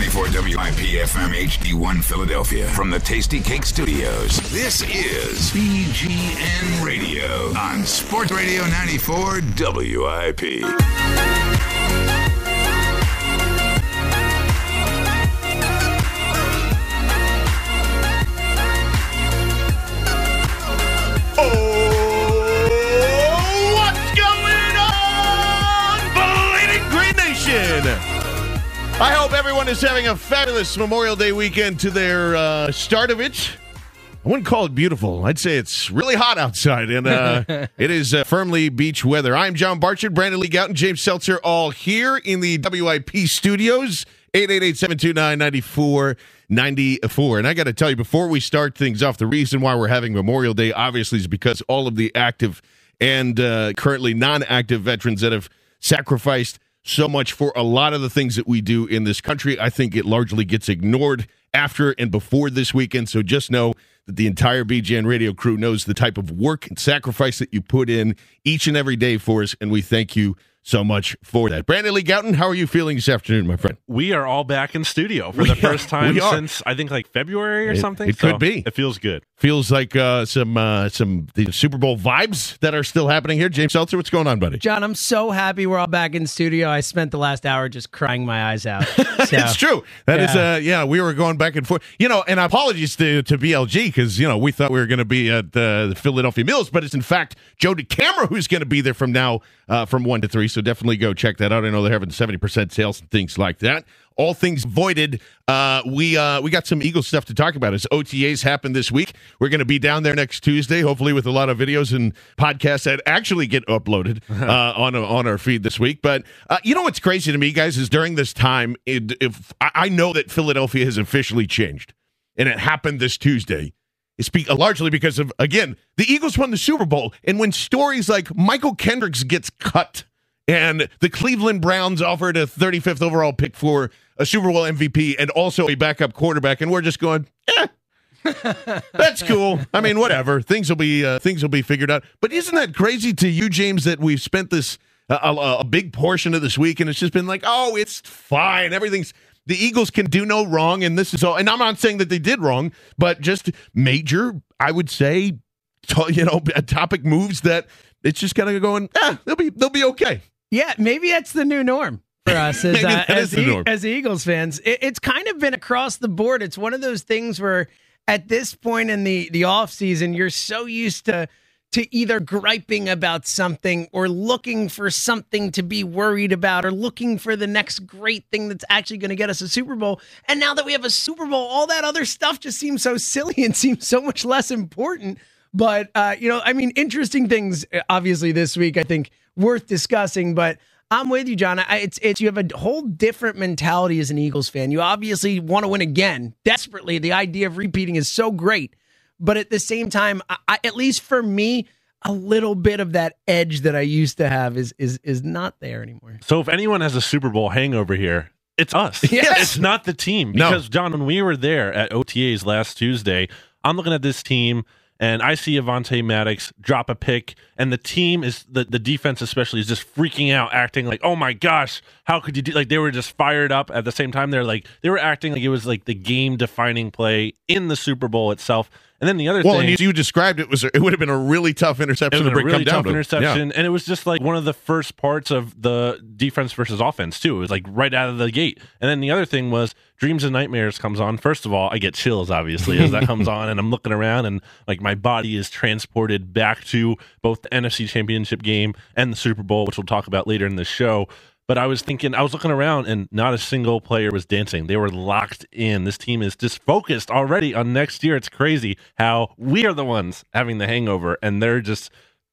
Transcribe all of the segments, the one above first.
94 WIP FM HD1 Philadelphia from the Tastykake Studios. This is BGN Radio on Sports Radio 94 WIP. I hope everyone is having a fabulous Memorial Day weekend to their uh, start of it. I wouldn't call it beautiful. I'd say it's really hot outside, and uh, it is uh, firmly beach weather. I'm John Barchard, Brandon Lee Gowton, James Seltzer, all here in the WIP studios. 888-729-9494. And I got to tell you, before we start things off, the reason why we're having Memorial Day, obviously, is because all of the active and uh, currently non-active veterans that have sacrificed so much for a lot of the things that we do in this country. I think it largely gets ignored after and before this weekend. So just know that the entire BGN radio crew knows the type of work and sacrifice that you put in each and every day for us. And we thank you so much for that. Brandon Lee Gowton, how are you feeling this afternoon, my friend? We are all back in studio for We the first time since I think like February or It- something. it could be. It feels good. Feels like uh, some uh, some the Super Bowl vibes that are still happening here. James Seltzer, what's going on, buddy? John, I'm so happy we're all back in studio. I spent the last hour just crying my eyes out. So, It's true. That is, Yeah. uh, yeah, we were going back and forth. You know, and apologies to, to BLG because, you know, we thought we were going to be at uh, the Philadelphia Mills, but it's in fact Joe DeCamara who's going to be there from now uh, from 1 to 3. So definitely go check that out. I know they're having 70% sales and things like that. All things voided. Uh, we uh, we got some Eagles stuff to talk about as OTAs happened this week. We're going to be down there next Tuesday, hopefully with a lot of videos and podcasts that actually get uploaded uh, on on our feed this week. But uh, you know what's crazy to me, guys, is during this time, it, if I, I know that Philadelphia has officially changed, and it happened this Tuesday. It's be, uh, largely because of again the Eagles won the Super Bowl, and when stories like Mychal Kendricks gets cut and the Cleveland Browns offered a 35th overall pick for a Super Bowl MVP and also a backup quarterback, and we're just going, eh, that's cool. I mean, whatever. Things will be uh, things will be figured out. But isn't that crazy to you, James, that we've spent this uh, a, a big portion of this week, and it's just been like, oh, it's fine. Everything's the Eagles can do no wrong, and this is all. And I'm not saying that they did wrong, but just major, I would say, to, you know, topic moves that it's just kind of going, ah, they'll be they'll be okay. yeah, maybe that's the new norm for us as, uh, as, E- as Eagles fans. It, it's kind of been across the board. It's one of those things where at this point in the the off season, you're so used to to either griping about something or looking for something to be worried about or looking for the next great thing that's actually going to get us a Super Bowl. And now that we have a Super Bowl, all that other stuff just seems so silly and seems so much less important. But uh, you know, I mean, interesting things obviously this week. I think worth discussing. But I'm with you, John. I, it's it's you have a whole different mentality as an Eagles fan. You obviously want to win again desperately. The idea of repeating is so great, but at the same time, I, I, at least for me, a little bit of that edge that I used to have is is is not there anymore. So if anyone has a Super Bowl hangover here, it's us. Yes. It's not the team. No. Because John, when we were there at OTAs last Tuesday, I'm looking at this team and I see Avonte Maddox drop a pick, and the team is the the defense especially is just freaking out, acting like, "Oh my gosh, how could you do?" Like they were just fired up at the same time. They're like they were acting like it was like the game defining play in the Super Bowl itself. And then the other Well, thing, and you, you described it was it would have been a really tough interception to bring really come down tough to. interception, and it was just like one of the first parts of the defense versus offense too. It was like right out of the gate. And then the other thing was Dreams and Nightmares comes on. First of all, I get chills obviously as that comes on, and I'm looking around and like my body is transported back to both the NFC Championship game and the Super Bowl, which we'll talk about later in the show. But I was thinking, I was looking around, and not a single player was dancing. They were locked in. This team is just focused already on next year. It's crazy how we are the ones having the hangover, and they're just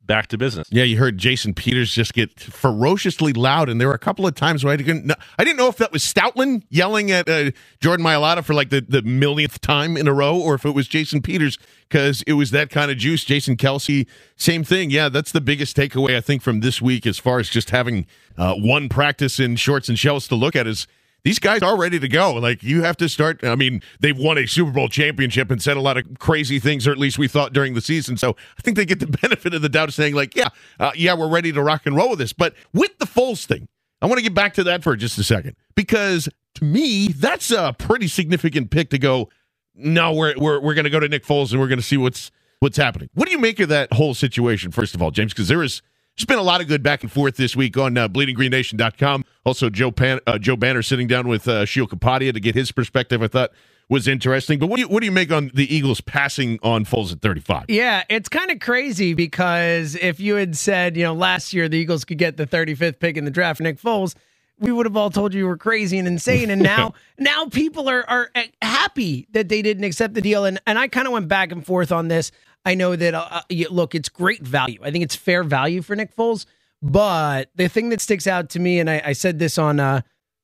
back to business. Yeah, you heard Jason Peters just get ferociously loud, and there were a couple of times where I didn't, I didn't know if that was Stoutland yelling at uh, Jordan Mailata for like the, the millionth time in a row, or if it was Jason Peters because it was that kind of juice. Jason Kelce, same thing. Yeah, that's the biggest takeaway I think from this week as far as just having uh, one practice in shorts and shells to look at is these guys are ready to go. Like you have to start. I mean, they've won a Super Bowl championship and said a lot of crazy things, or at least we thought during the season. So I think they get the benefit of the doubt of saying, like, yeah, uh, yeah, we're ready to rock and roll with this. But with the Foles thing, I want to get back to that for just a second because to me, that's a pretty significant pick to go. No, we're we're we're going to go to Nick Foles and we're going to see what's what's happening. What do you make of that whole situation? First of all, James, because there is there's been a lot of good back and forth this week on uh, bleedinggreennation.com. Also, Joe Pan, uh, Joe Banner sitting down with uh, Sheil Kapadia to get his perspective. I thought was interesting. But what do you what do you make on the Eagles passing on Foles at 35? Yeah, it's kind of crazy because if you had said, you know, last year the Eagles could get the 35th pick in the draft Nick Foles, we would have all told you you were crazy and insane. And now, now people are are uh, happy that they didn't accept the deal. And and I kind of went back and forth on this. I know that uh, look, it's great value. I think it's fair value for Nick Foles. But the thing that sticks out to me, and I, I said this on uh,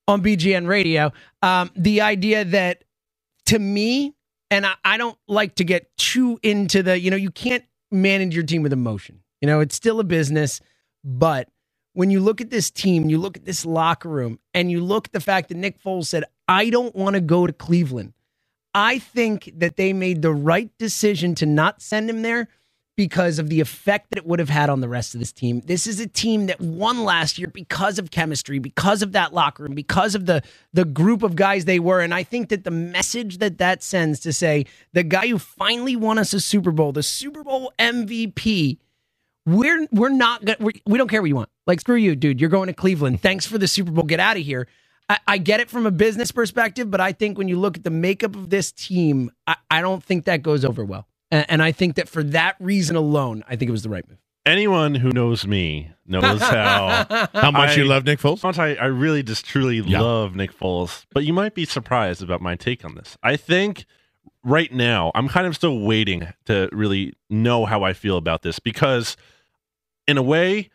on BGN Radio, um, the idea that to me, and I, I don't like to get too into the, you know, you can't manage your team with emotion. You know, it's still a business, but when you look at this team, you look at this locker room, and you look at the fact that Nick Foles said, I don't want to go to Cleveland. I think that they made the right decision to not send him there because of the effect that it would have had on the rest of this team. This is a team that won last year because of chemistry, because of that locker room, because of the the group of guys they were. And I think that the message that that sends to say the guy who finally won us a Super Bowl, the Super Bowl MVP, we're we're not gonna, we we don't care what you want. Like screw you, dude. You're going to Cleveland. Thanks for the Super Bowl. Get out of here. I, I get it from a business perspective, but I think when you look at the makeup of this team, I, I don't think that goes over well. And, and I think that for that reason alone, I think it was the right move. Anyone who knows me knows how How much I- you love Nick Foles? much I, I really just truly Yeah. love Nick Foles, but you might be surprised about my take on this. I think right now I'm kind of still waiting to really know how I feel about this because, in a way,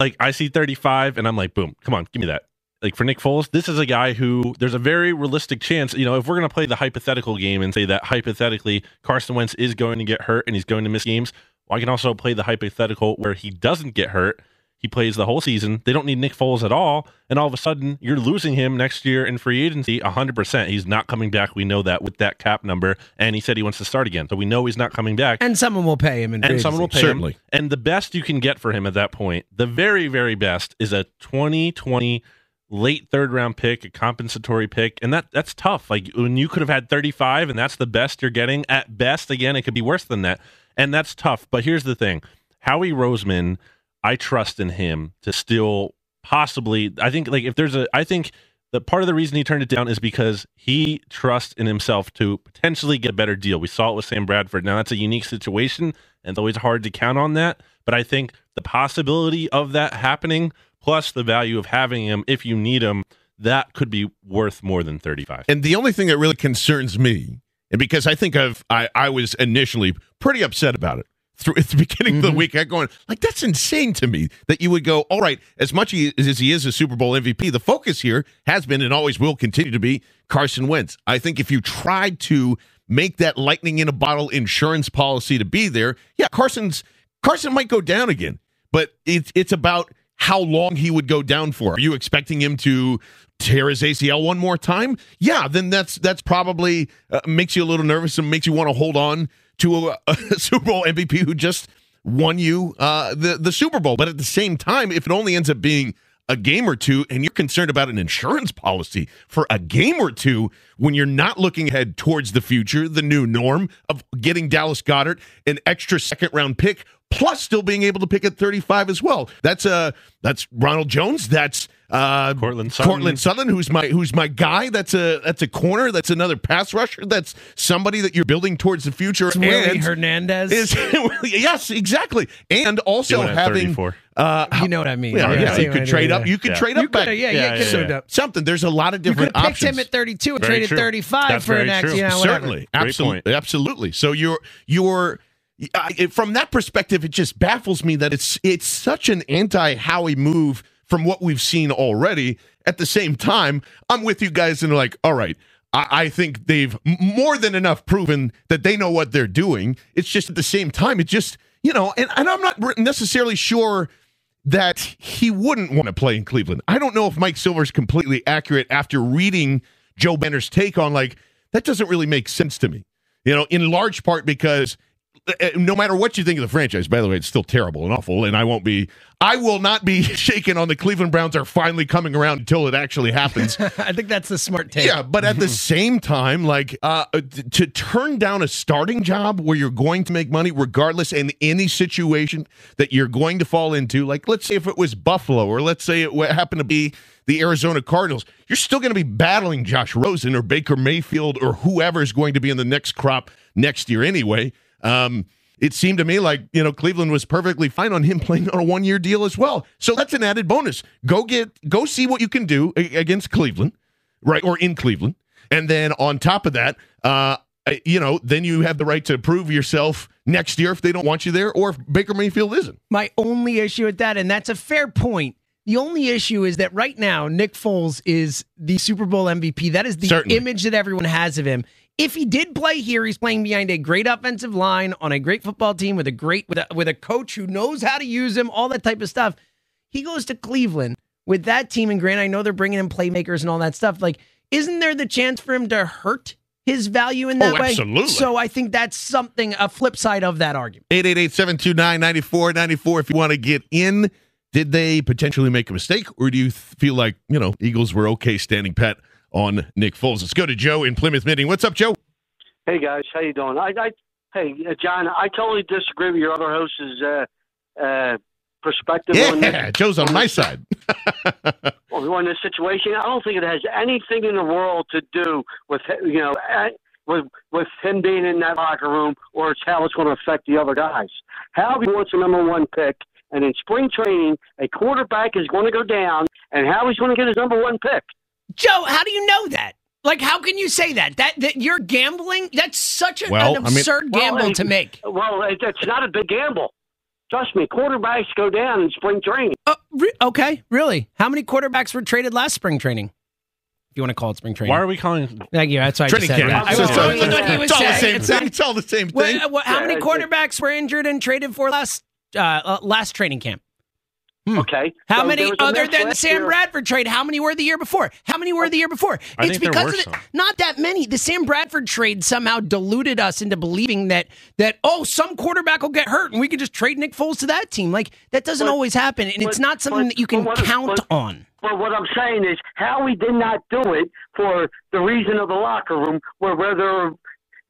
like I see 35 and I'm like, boom, come on, give me that. Like for Nick Foles, this is a guy who there's a very realistic chance. You know, if we're going to play the hypothetical game and say that hypothetically Carson Wentz is going to get hurt and he's going to miss games, well, I can also play the hypothetical where he doesn't get hurt. He plays the whole season. They don't need Nick Foles at all. And all of a sudden, you're losing him next year in free agency 100%. He's not coming back. We know that with that cap number. And he said he wants to start again. So we know he's not coming back And someone will pay him in free and someone will agency. pay Certainly. him. And the best you can get for him at that point, the very, very best, is a 2020 late third round pick, a compensatory pick, and that that's tough. Like when you could have had 35, and that's the best you're getting. At best, again, it could be worse than that, and that's tough. But here's the thing: Howie Roseman, I trust in him to still possibly. I think like if there's a, I think. The part of the reason he turned it down is because he trusts in himself to potentially get a better deal. We saw it with Sam Bradford. Now that's a unique situation, and it's always hard to count on that. But I think the possibility of that happening, plus the value of having him if you need him, that could be worth more than thirty-five. And the only thing that really concerns me, and because I think I've I, I was initially pretty upset about it through at the beginning of the mm-hmm. week, I going like that's insane to me that you would go, all right, as much as he is a Super Bowl MVP, the focus here has been and always will continue to be Carson Wentz. I think if you tried to make that lightning in a bottle insurance policy to be there, yeah, Carson's Carson might go down again, but it's it's about how long he would go down for. Are you expecting him to tear his ACL one more time? Yeah, then that's that's probably uh, makes you a little nervous and makes you want to hold on to a, a Super Bowl MVP who just won you uh, the the Super Bowl. But at the same time, if it only ends up being a game or two, and you're concerned about an insurance policy for a game or two when you're not looking ahead towards the future, the new norm of getting Dallas Goedert an extra second round pick, plus still being able to pick at 35 as well. That's uh that's Ronald Jones. That's uh Courtland Sutton. Cortland Sutherland, who's my who's my guy. That's a that's a corner. That's another pass rusher. That's somebody that you're building towards the future. It's Willie and Hernandez. is yes, exactly, and also Doing it at having uh, you know what I mean? yeah, Yeah, yeah, see you could trade up. You could Yeah. trade You up back. could, yeah, yeah, Yeah, yeah, yeah. Something. There's a lot of You could different have picked him at 32 and Very traded true. 35 That's for an very X. true. You know. Certainly, Great absolutely, point. absolutely. So you're you're I- from that perspective, it just baffles me that it's it's such an anti Howie move from what we've seen already. At the same time, I'm with you guys and like, all right. I I think they've more than enough proven that they know what they're doing. It's just at the same time, it just, you know, and, and I'm not necessarily sure that he wouldn't want to play in Cleveland. I don't know if Mike Silver's completely accurate after reading Joe Banner's take on like that doesn't really make sense to me. You know, in large part because Uh, uh, no matter what you think of the franchise, by the way, it's still terrible and awful, and I won't be, I will not be shaken on the Cleveland Browns are finally coming around until it actually happens. I think that's the smart take. Yeah, but at the same time, like uh, uh to turn down a starting job where you're going to make money, regardless in any situation that you're going to fall into, like let's say if it was Buffalo or let's say it happened to be the Arizona Cardinals, you're still going to be battling Josh Rosen or Baker Mayfield or whoever is going to be in the next crop next year anyway. Um, it seemed to me like you know Cleveland was perfectly fine on him playing on a one year deal as well. So that's an added bonus. Go get go see what you can do against Cleveland right, or in Cleveland, and then on top of that, uh, you know, then you have the right to prove yourself next year if they don't want you there, or if Baker Mayfield isn't. My only issue with that, and that's a fair point. The only issue is that right now, Nick Foles is the Super Bowl MVP. That is the Certainly. image that everyone has of him. If he did play here, he's playing behind a great offensive line on a great football team with a great with a, with a coach who knows how to use him, all that type of stuff. He goes to Cleveland with that team, and Grant, I know they're bringing in playmakers and all that stuff. Like, isn't there the chance for him to hurt his value in that Oh, way? So I think that's something a flip side of that argument. 888-729-9494 if you want to get in. Did they potentially make a mistake, or do you th- feel like, you know, Eagles were okay standing pat on Nick Foles? Let's go to Joe in Plymouth Meeting. What's up, Joe? Hey guys, how you doing? I, I hey uh, John, I totally disagree with your other host's uh, uh, perspective on Yeah, this, Joe's on my side. on this situation. I don't think it has anything in the world to do with you know with with him being in that locker room or it's how it's going to affect the other guys. Howie wants a number one pick, and in spring training, a quarterback is going to go down, and Howie's going to get his number one pick. Joe, how do you know that? Like, how can you say that? That that you're gambling? That's such a, Well, an I mean- absurd gamble Well, to make. Well, it, it's not a big gamble. Trust me, quarterbacks go down in spring training. Uh, re- okay, really? How many quarterbacks were traded last spring training? If you want to call it spring training. Why are we calling? Thank you. That's what I just said. camp. I It's was all- telling you what he was it's all the saying. same It's thing. not- It's all the same Well, thing. uh, well, how many quarterbacks were injured and traded for last uh, uh, last training camp? Hmm. Okay. How So many there was a other than the Sam year. Bradford trade? How many were the year before? How many were the year before? I it's because of the, not that many. The Sam Bradford trade somehow deluded us into believing that that oh some quarterback will get hurt and we can just trade Nick Foles to that team. Like that doesn't But- always happen, and it's not something but- that you can but what- count but- on. But what I'm saying is, how we did not do it for the reason of the locker room, where there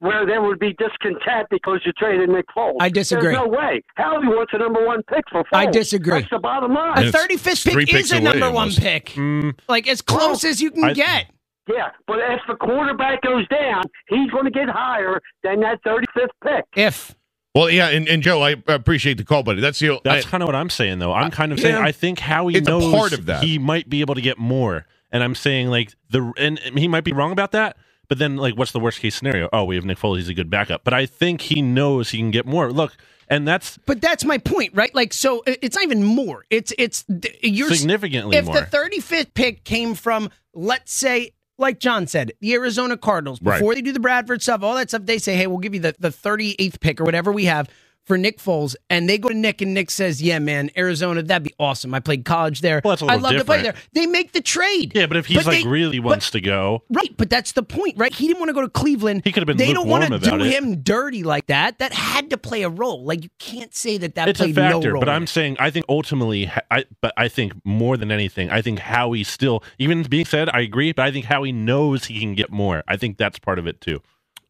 where there would be discontent because you traded Nick Foles. I disagree. There's no way. Howie wants a number one pick for Foles. I disagree. That's the bottom line. it's 35th pick is a away number one almost. pick, Mm, like as close as you can I- get. yeah, but if the quarterback goes down, he's going to get higher than that 35th pick. If Well, yeah, and, and Joe, I appreciate the call, buddy. That's the that's I- kind of what I'm saying, though. I'm kind of saying. I think Howie knows part of that. he might be able to get more, and I'm saying like the and he might be wrong about that. But then, like, what's the worst case scenario? Oh, we have Nick Foles; he's a good backup. But I think he knows he can get more. Look, and that's But that's my point, right? Like, so it's not even more. It's it's you're significantly if more. the 35th pick came from, let's say, like John said, the Arizona Cardinals, Right. before they do the Bradford stuff, all that stuff, they say, hey, we'll give you the, the 38th pick or whatever we have for Nick Foles, and they go to Nick, and Nick says, "Yeah, man, Arizona, that'd be awesome. I played college there. Well, that's a I little love to play there." They make the trade. Yeah, but if he's like they- really but- wants to go, Right, but that's the point, right? He didn't want to go to Cleveland. He could have been They don't want to do it. him dirty like that. That had to play a role. Like you can't say that that it's a factor. no role. but I'm it. saying I think ultimately, I but I think more than anything, I think Howie still, even being said, I agree, but I think Howie knows he can get more. I think that's part of it too.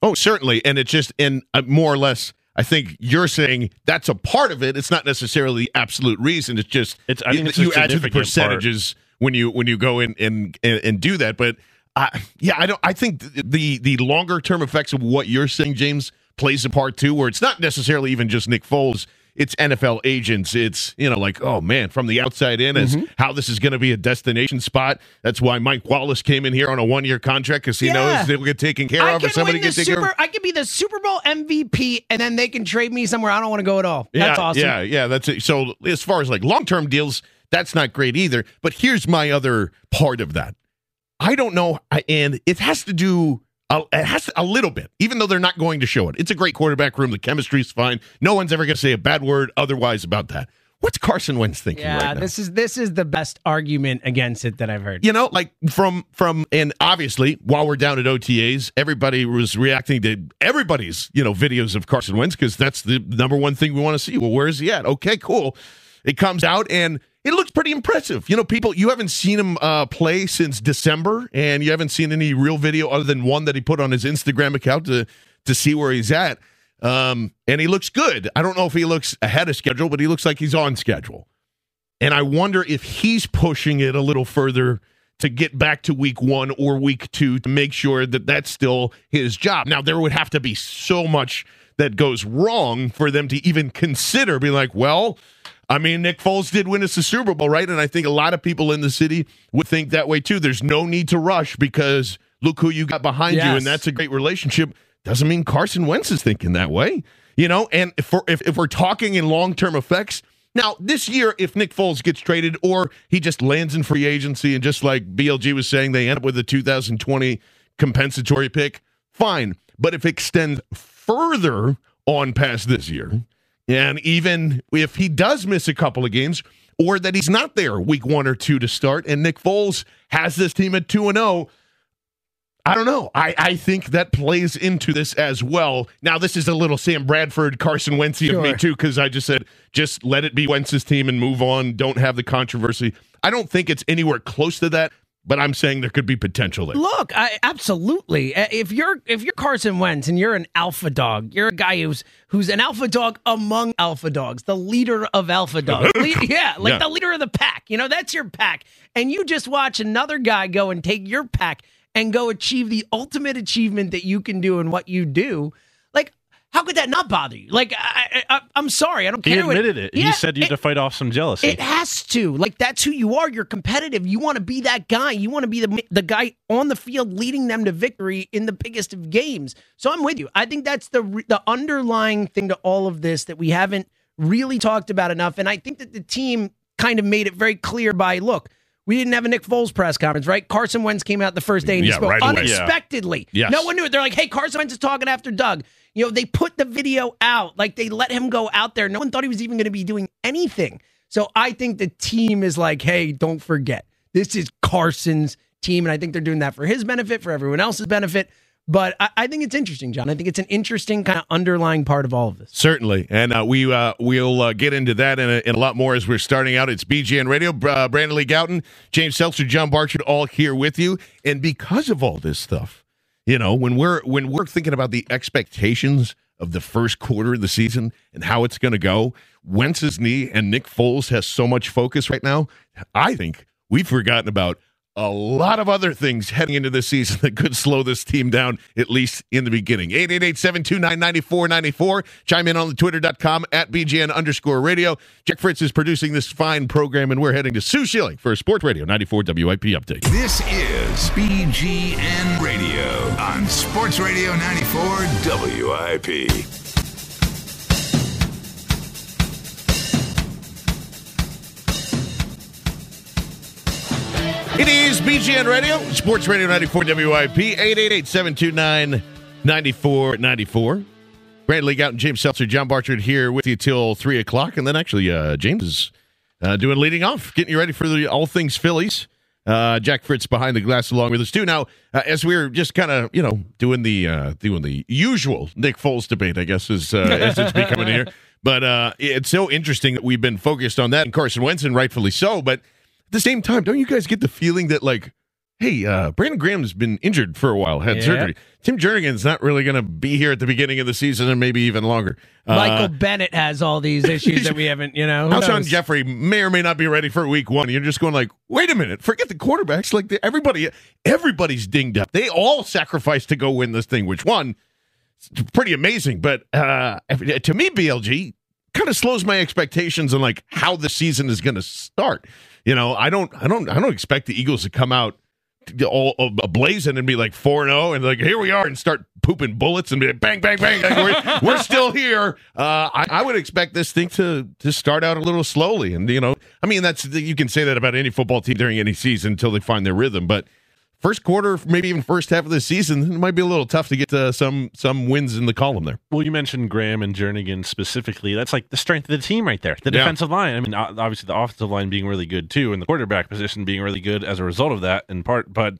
Oh, certainly, and it's just and uh, more or less. I think you're saying that's a part of it. It's not necessarily the absolute reason. It's just It's- I think you, it's you add to the significant part. percentages when you when you go in and and, and do that. But I, yeah, I don't. I think the the longer term effects of what you're saying, James, plays a part too. Where it's not necessarily even just Nick Foles. It's NFL agents. It's you know like oh man, from the outside in, as Mm-hmm. how this is going to be a destination spot. That's why Mike Wallace came in here on a one year contract because he Yeah. knows they'll get taken care I of, or somebody win the taken care of. super. I could be the Super Bowl MVP, and then they can trade me somewhere I don't want to go at all. That's yeah, awesome. Yeah, yeah, that's it. So as far as like long term deals, that's not great either. But here's my other part of that. I don't know, and it has to do. Uh, It has to, a little bit, even though they're not going to show it. It's a great quarterback room. The chemistry's fine. No one's ever going to say a bad word otherwise about that. What's Carson Wentz thinking Yeah, right now? this is this is the best argument against it that I've heard. you know, like from from and obviously while we're down at OTAs, everybody was reacting to everybody's you know videos of Carson Wentz because that's the number one thing we want to see. Well, where is he at? Okay, cool. It comes out and it looks pretty impressive. You know, people you haven't seen him uh, play since December, and you haven't seen any real video other than one that he put on his Instagram account to to see where he's at. Um, and he looks good. I don't know if he looks ahead of schedule, but he looks like he's on schedule. And I wonder if he's pushing it a little further to get back to week one or week two to make sure that that's still his job. Now, there would have to be so much that goes wrong for them to even consider being like, well, I mean, Nick Foles did win us the Super Bowl, right? And I think a lot of people in the city would think that way too. There's no need to rush because look who you got behind you, and that's a great relationship. Doesn't mean Carson Wentz is thinking that way, you know. And if we're, if, if we're talking in long term effects, now this year, if Nick Foles gets traded or he just lands in free agency, and just like BLG was saying, they end up with a 2020 compensatory pick, fine. But if it extends further on past this year, and even if he does miss a couple of games, or that he's not there week one or two to start, and Nick Foles has this team at two and zero. I don't know. I, I think that plays into this as well. Now, this is a little Sam Bradford, Carson Wentzy of me too, because I just said just let it be Wentz's team and move on. Don't have the controversy. I don't think it's anywhere close to that, but I'm saying there could be potential there. Look, I, absolutely. If you're if you're Carson Wentz and you're an alpha dog, you're a guy who's who's an alpha dog among alpha dogs, the leader of alpha dogs. Le- yeah, like Yeah. the leader of the pack. You know, that's your pack. And you just watch another guy go and take your pack and go achieve the ultimate achievement that you can do and what you do. How could that not bother you? Like, I, I, I'm sorry, I don't He care. what- admitted it. Yeah, he said you had it- to fight off some jealousy. it has to. Like that's who you are. You're competitive. You want to be that guy. You want to be the the guy on the field leading them to victory in the biggest of games. So I'm with you. I think that's the the underlying thing to all of this that we haven't really talked about enough. And I think that the team kind of made it very clear by look. We didn't have a Nick Foles press conference, right? Carson Wentz came out the first day and he Yeah, spoke right unexpectedly. Yes. No one knew it. They're like, hey, Carson Wentz is talking after Doug. You know, they put the video out. Like they let him go out there. No one thought he was even going to be doing anything. So I think the team is like, hey, don't forget, this is Carson's team. And I think they're doing that for his benefit, for everyone else's benefit. But I, I think it's interesting, John. I think it's an interesting kind of underlying part of all of this. Certainly, and uh, we uh, we'll uh, get into that and a, and a lot more as we're starting out. It's BGN Radio, uh, Brandon Lee Gowton, James Seltzer, John Barchard, all here with you. And because of all this stuff, you know, when we're when we're thinking about the expectations of the first quarter of the season and how it's going to go, Wentz's knee and Nick Foles has so much focus right now. I think we've forgotten about a lot of other things heading into this season that could slow this team down, at least in the beginning. 888-729-9494. Chime in on the twitter.com at BGN underscore radio. Jack Fritz is producing this fine program, and we're heading to Sue Shilling for a Sports Radio 94 WIP update. This is BGN Radio on Sports Radio 94 WIP. It is BGN Radio, Sports Radio 94 WIP, 888-729-9494. Brandon Lee Gowton and James Seltzer, John Barchard here with you till three o'clock, and then actually uh, James is uh, doing leading off, getting you ready for the all things Phillies. Uh, Jack Fritz behind the glass along with us too. Now, uh, as we are just kind of you know doing the uh, doing the usual Nick Foles debate, I guess is uh, as it's becoming here. But uh, it's so interesting that we've been focused on that, and Carson Wentz, and rightfully so. But the same time, don't you guys get the feeling that like hey, uh, Brandon Graham's been injured for a while, had Yeah. surgery. Tim Jernigan's not really going to be here at the beginning of the season and maybe even longer. Uh, Michael Bennett has all these issues that we haven't, you know. Alshon? Jeffery may or may not be ready for week one. You're just going like, wait a minute, forget the quarterbacks. Like the, everybody, everybody's dinged up. They all sacrificed to go win this thing. Which one? It's pretty amazing. But uh, to me, BLG kind of slows my expectations on like how the season is going to start. You know, I don't, I don't, I don't expect the Eagles to come out all blazing and be like four and zero and like here we are and start pooping bullets and be like bang bang bang like, we're, we're still here. Uh, I, I would expect this thing to to start out a little slowly and you know I mean that's you can say that about any football team during any season until they find their rhythm, but first quarter maybe even first half of the season it might be a little tough to get to some some wins in the column there. Well, you mentioned Graham and Jernigan specifically. That's like the strength of the team right there. The Yeah. defensive line. I mean, obviously the offensive line being really good too, and the quarterback position being really good as a result of that in part. But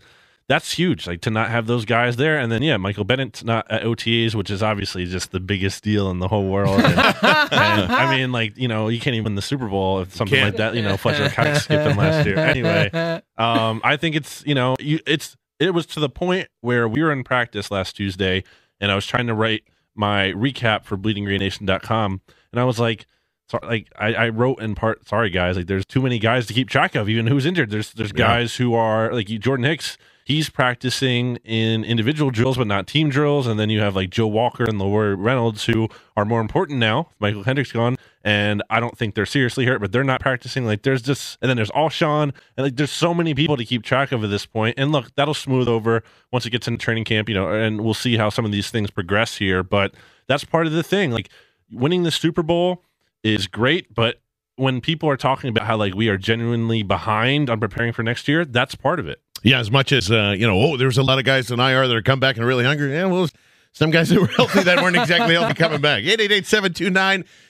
that's huge. Like to not have those guys there, and then yeah, Michael Bennett's not at OTAs, which is obviously just the biggest deal in the whole world. And, and, I mean, like you know, you can't even win the Super Bowl if something like that. You know, Fletcher Cox skipped them last year. Anyway, um, I think it's you know, you it's it was to the point where we were in practice last Tuesday, and I was trying to write my recap for BleedingGreenNation.com, and I was like. Sorry, like I, I wrote in part, sorry guys, like there's too many guys to keep track of, even who's injured. There's there's Yeah. guys who are like Jordan Hicks, he's practicing in individual drills but not team drills, and then you have like Joe Walker and LaRoy Reynolds who are more important now. Mychal Kendricks gone, and I don't think they're seriously hurt, but they're not practicing. Like there's just and then there's all Alshon, and like there's so many people to keep track of at this point. And look, that'll smooth over once it gets into training camp, you know, and we'll see how some of these things progress here. But that's part of the thing. Like winning the Super Bowl is great, but when people are talking about how like we are genuinely behind on preparing for next year, that's part of it. Yeah, as much as uh, you know, oh, there's a lot of guys in IR that are come back and are really hungry. Yeah, well, some guys that were healthy that weren't exactly healthy coming back.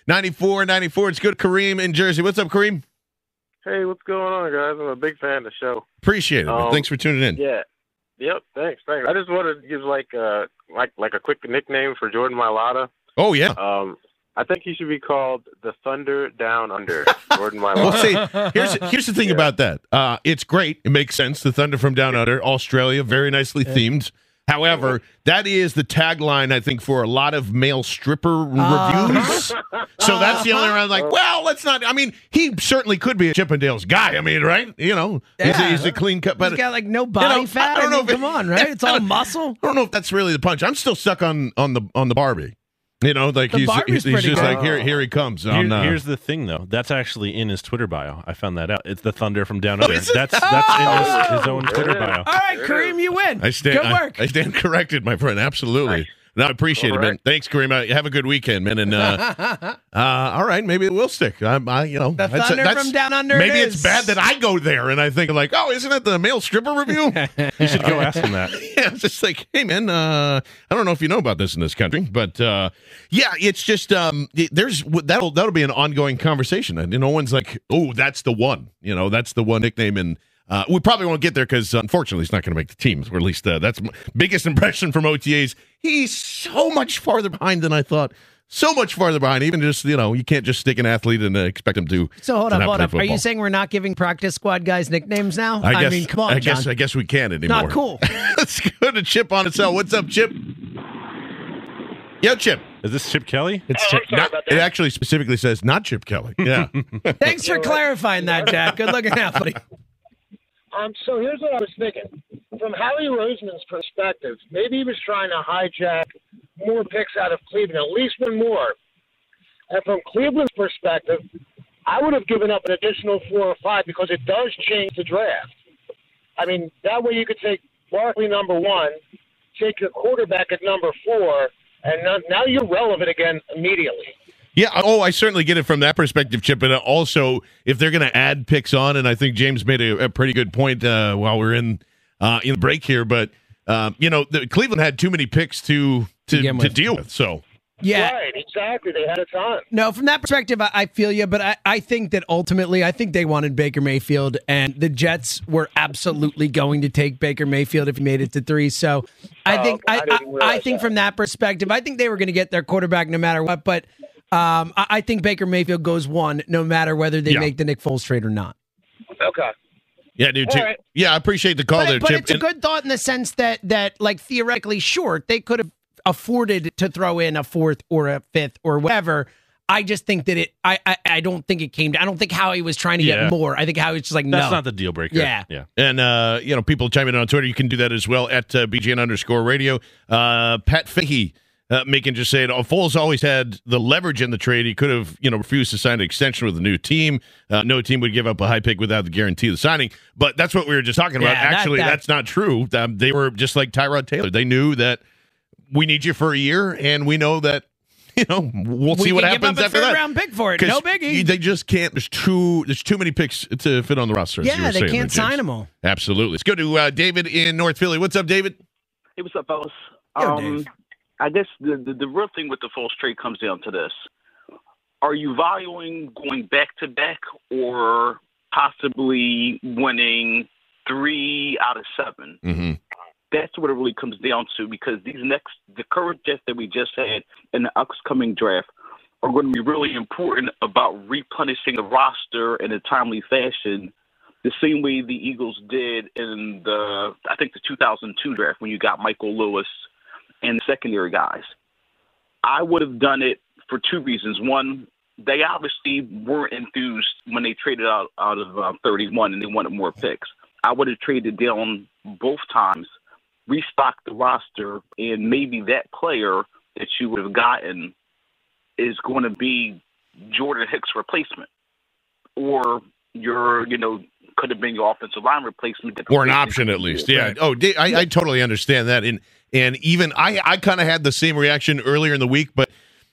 888-729-9494. It's good. Kareem in Jersey. What's up, Kareem? Hey, what's going on, guys? I'm a big fan of the show. Appreciate it. Um, Thanks for tuning in. Yeah. Yep. Thanks. Thanks. I just wanted to give like uh like like a quick nickname for Jordan Mailata. Oh yeah. Um, I think he should be called the Thunder Down Under. Jordan Mailata. Well, see, here's here's the thing Yeah. about that. Uh, it's great. It makes sense. The Thunder from Down Under, Australia, very nicely themed. However, that is the tagline I think for a lot of male stripper Ah. reviews. so that's the only reason. Like, well, let's not. I mean, he certainly could be a Chippendales guy. I mean, right? You know, he's, a, he's a clean cut. But He's got like no body know, fat. I don't know mean, if it- come on, right? It's all muscle. I don't know if that's really the punch. I'm still stuck on on the on the Barbie. You know, like The he's he's, he's just good. like here here he comes. Here- On, uh, here's the thing, though. That's actually in his Twitter bio. I found that out. It's the Thunder from Down Oh, Under. is it? That's that's in his, his own Twitter bio. All right, Kareem, you win. I stand. Good I- work. I, stand corrected, my friend. Absolutely. No, I appreciate All it, man. Thanks, Kareem. Have a good weekend, man. And uh, uh, all right, maybe it will stick. I'm, I, you know, The that's- Thunder that's- from Down Under Maybe it it's bad that I go there and I think like, oh, isn't that the male stripper review? You should go ask him that. yeah, it's just like, hey, man, uh, I don't know if you know about this in this country, but uh, yeah, it's just um, it- there's that'll that'll be an ongoing conversation, and no one's like, oh, that's the one, you know, that's the one nickname, and uh, we probably won't get there because unfortunately, he's not going to make the teams, or at least uh, that's my biggest impression from OTAs. He's so much farther behind than I thought. So much farther behind. Even just you know, you can't just stick an athlete and uh, expect him to. So hold to up, not hold play up. Are you saying we're not giving practice squad guys nicknames now? I guess. mean, come on, I guess. John. I guess we can't anymore. Not cool. Let's go to Chip on its cell. What's up, Chip? Yo, Chip. Is this Chip Kelly? It's Oh, I'm Not- it actually specifically says not Chip Kelly. Yeah. Thanks for clarifying that, Jack. Good looking out, buddy. Um, so here's what I was thinking. From Howie Roseman's perspective, maybe he was trying to hijack more picks out of Cleveland, at least one more. And from Cleveland's perspective, I would have given up an additional four or five because it does change the draft. I mean, that way you could take Barkley number one, take your quarterback at number four, and now, now you're relevant again immediately. Yeah. Oh, I certainly get it from that perspective, Chip. And also, if they're going to add picks on, and I think James made a, a pretty good point uh, while we're in uh, in the break here. But um, you know, the, Cleveland had too many picks to to, begin to deal with. So Yeah. Right, exactly. They had a ton. No, from that perspective, I, I feel you, but I, I think that ultimately, I think they wanted Baker Mayfield, and the Jets were absolutely going to take Baker Mayfield if he made it to three. So, I Oh, think okay. I I, I, I think that. from that perspective, I think they were going to get their quarterback no matter what. But um, I, I think Baker Mayfield goes one, no matter whether they Yeah. make the Nick Foles trade or not. Okay. Yeah, dude. Too. All right. Yeah, I appreciate the call but there, but Chip. it's a good thought in the sense that that like theoretically, sure, they could have afforded to throw in a fourth or a fifth or whatever. I just think that it. I I, I don't think it came. to I don't think Howie was trying to Yeah. get more. I think Howie was just like no, That's not the deal breaker. Yeah. Yeah. And uh, you know, people chime in on Twitter. You can do that as well at uh, BGN underscore radio. Uh, Pat Fahey uh, making just saying, oh, Foles always had the leverage in the trade. He could have, you know, refused to sign an extension with a new team. Uh, no team would give up a high pick without the guarantee of the signing. But that's what we were just talking about. Yeah, Actually, that- that's not true. Um, they were just like Tyrod Taylor. They knew that we need you for a year, and we know that. You know, we'll We see what can give happens up a after that. round pick for it. 'Cause No biggie. They just can't. There's too. There's too many picks to fit on the roster. Yeah, they can't there, James. sign 'em all. Absolutely. Let's go to uh, David in North Philly. What's up, David? Hey, what's up, fellas? Yo, um, Dave. I guess the, the the real thing with the Foles trade comes down to this: Are you valuing going back to back, or possibly winning three out of 7 Mm-hmm. That's what it really comes down to because these next, the current Jets that we just had in the upcoming draft are going to be really important about replenishing the roster in a timely fashion the same way the Eagles did in the I think the 2002 draft when you got Michael Lewis and secondary guys. I would have done it for two reasons. One, they obviously weren't enthused when they traded out out of uh, 31 and they wanted more picks. I would have traded down both times, restocked the roster, and maybe that player that you would have gotten is going to be Jordan Hicks' replacement, or your you know could have been your offensive line replacement, Or an option at least. Yeah. Oh, I, I totally understand that. And and even I I kind of had the same reaction earlier in the week, but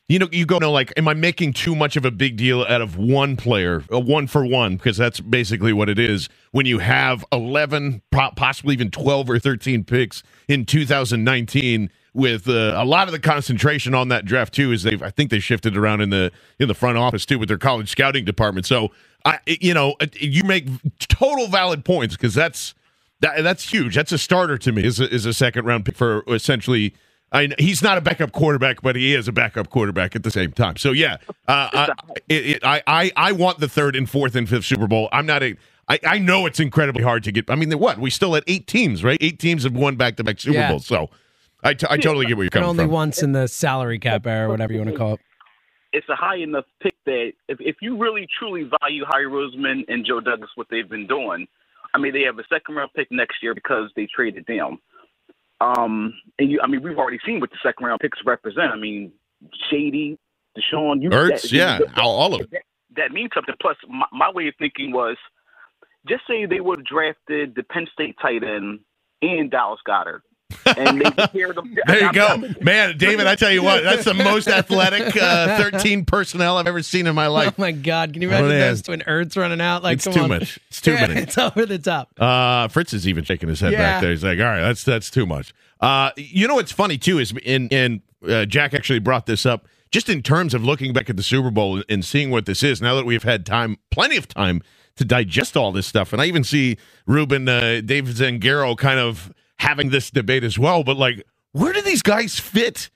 you know, you go no like, am I making too much of a big deal out of one player, a one for one? Because that's basically what it is when you have eleven, possibly even twelve or thirteen picks in 2019 with uh, a lot of the concentration on that draft too is they've I think they shifted around in the in the front office too with their college scouting department. So I you know you make total valid points because that's that, that's huge. That's a starter to me. Is a, is a second round pick for essentially. I he's not a backup quarterback, but he is a backup quarterback at the same time. So yeah, uh, I, it, it, I I I want the third and fourth and fifth Super Bowl. I'm not a. I, I know it's incredibly hard to get. I mean, what we still had eight teams, right? Eight teams have won back to back Super Yeah. Bowls. So I, t- I totally get where you're And coming only from. once in the salary cap era, whatever you want to call it. it's a high enough pick that if, if you really truly value Howie Roseman and Joe Douglas, what they've been doing, I mean, they have a second round pick next year because they traded them. Um, and you, I mean, we've already seen what the second round picks represent. I mean, Shady, DeSean, you, Ertz, that- yeah, that- all, of it. that, that means something. Plus, my, my way of thinking was just say they would have drafted the Penn State tight end and Dallas Goedert. And they paired them. There you go, man, David. I tell you what, that's the most athletic uh, 13 personnel I've ever seen in my life. Oh my God! Can you Oh, imagine yeah. those twin Earths running out? Like, It's come too on. much. It's too Yeah, many. It's over the top. Uh, Fritz is even shaking his head Yeah. back there. He's like, "All right, that's that's too much." Uh, you know what's funny too is, and and uh, Jack actually brought this up just in terms of looking back at the Super Bowl and seeing what this is. Now that we've had time, plenty of time to digest all this stuff, and I even see Ruben, uh, Dave Zangaro, kind of having this debate as well. But like, where do these guys fit?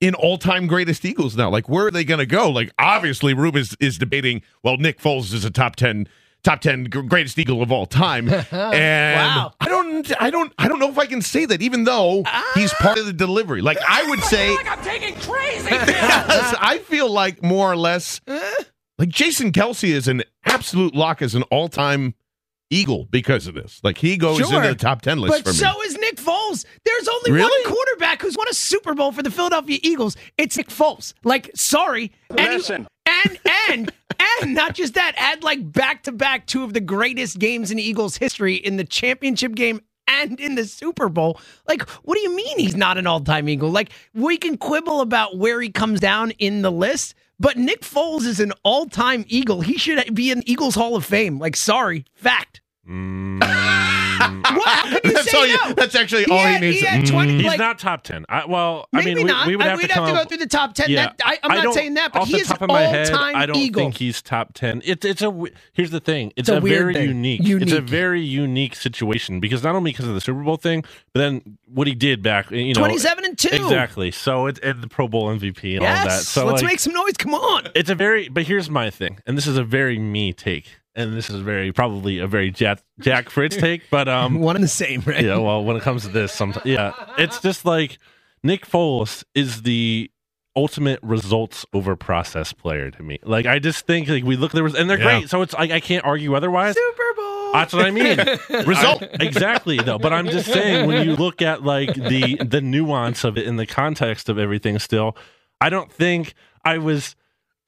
in all-time greatest Eagles now. Like, where are they going to go? Like, obviously, Rube is, is debating. Well, Nick Foles is a top ten, top ten greatest Eagle of all time, and Wow. I don't, I don't, I don't know if I can say that. Even though he's ah. part of the delivery, like I would say, I'm taking crazy I feel like more or less, eh? like Jason Kelce is an absolute lock as an all-time Eagle because of this. Like, he goes Sure. into the top ten list But for me. so is Nick Foles. There's only Really? one quarterback who's won a Super Bowl for the Philadelphia Eagles. It's Nick Foles. Like, sorry. And he- Listen. and and and not just that, add like back to back two of the greatest games in Eagles history in the championship game and in the Super Bowl. Like, what do you mean he's not an all time Eagle? Like, we can quibble about where he comes down in the list, but Nick Foles is an all time Eagle. He should be in Eagles Hall of Fame. Like, sorry, fact. Mm. What? How can you That's say all you- no? that's actually all he needs to- had mm. 20, He's like, not top ten. I, well, I Maybe mean, we, not. we would I- have we'd to have to go through the top 10. Yeah, That- I- I'm not don't- saying that, but off he the is top of my head, all-time I don't Eagle. think he's top ten. It's it's a w- here's the thing. It's, It's a a, very thing. unique. It's a very unique situation because not only because of the Super Bowl thing, but then what he did back. You know, 27 and 2. Exactly. So it's and the Pro Bowl MVP and all that. So Let's like, make some noise. Come on. it's a very, but here's my thing, and this is a very me take, and this is very probably a very Jack, Jack Fritz take, but um, One and the same, right? yeah. Well, when it comes to this, sometimes yeah, it's just like Nick Foles is the ultimate results over process player to me. Like I just think like we look there was and they're Yeah. great, so it's like I can't argue otherwise. Super Bowl. That's what I mean. Result exactly though. But I'm just saying when you look at like the the nuance of it in the context of everything, still, I don't think I was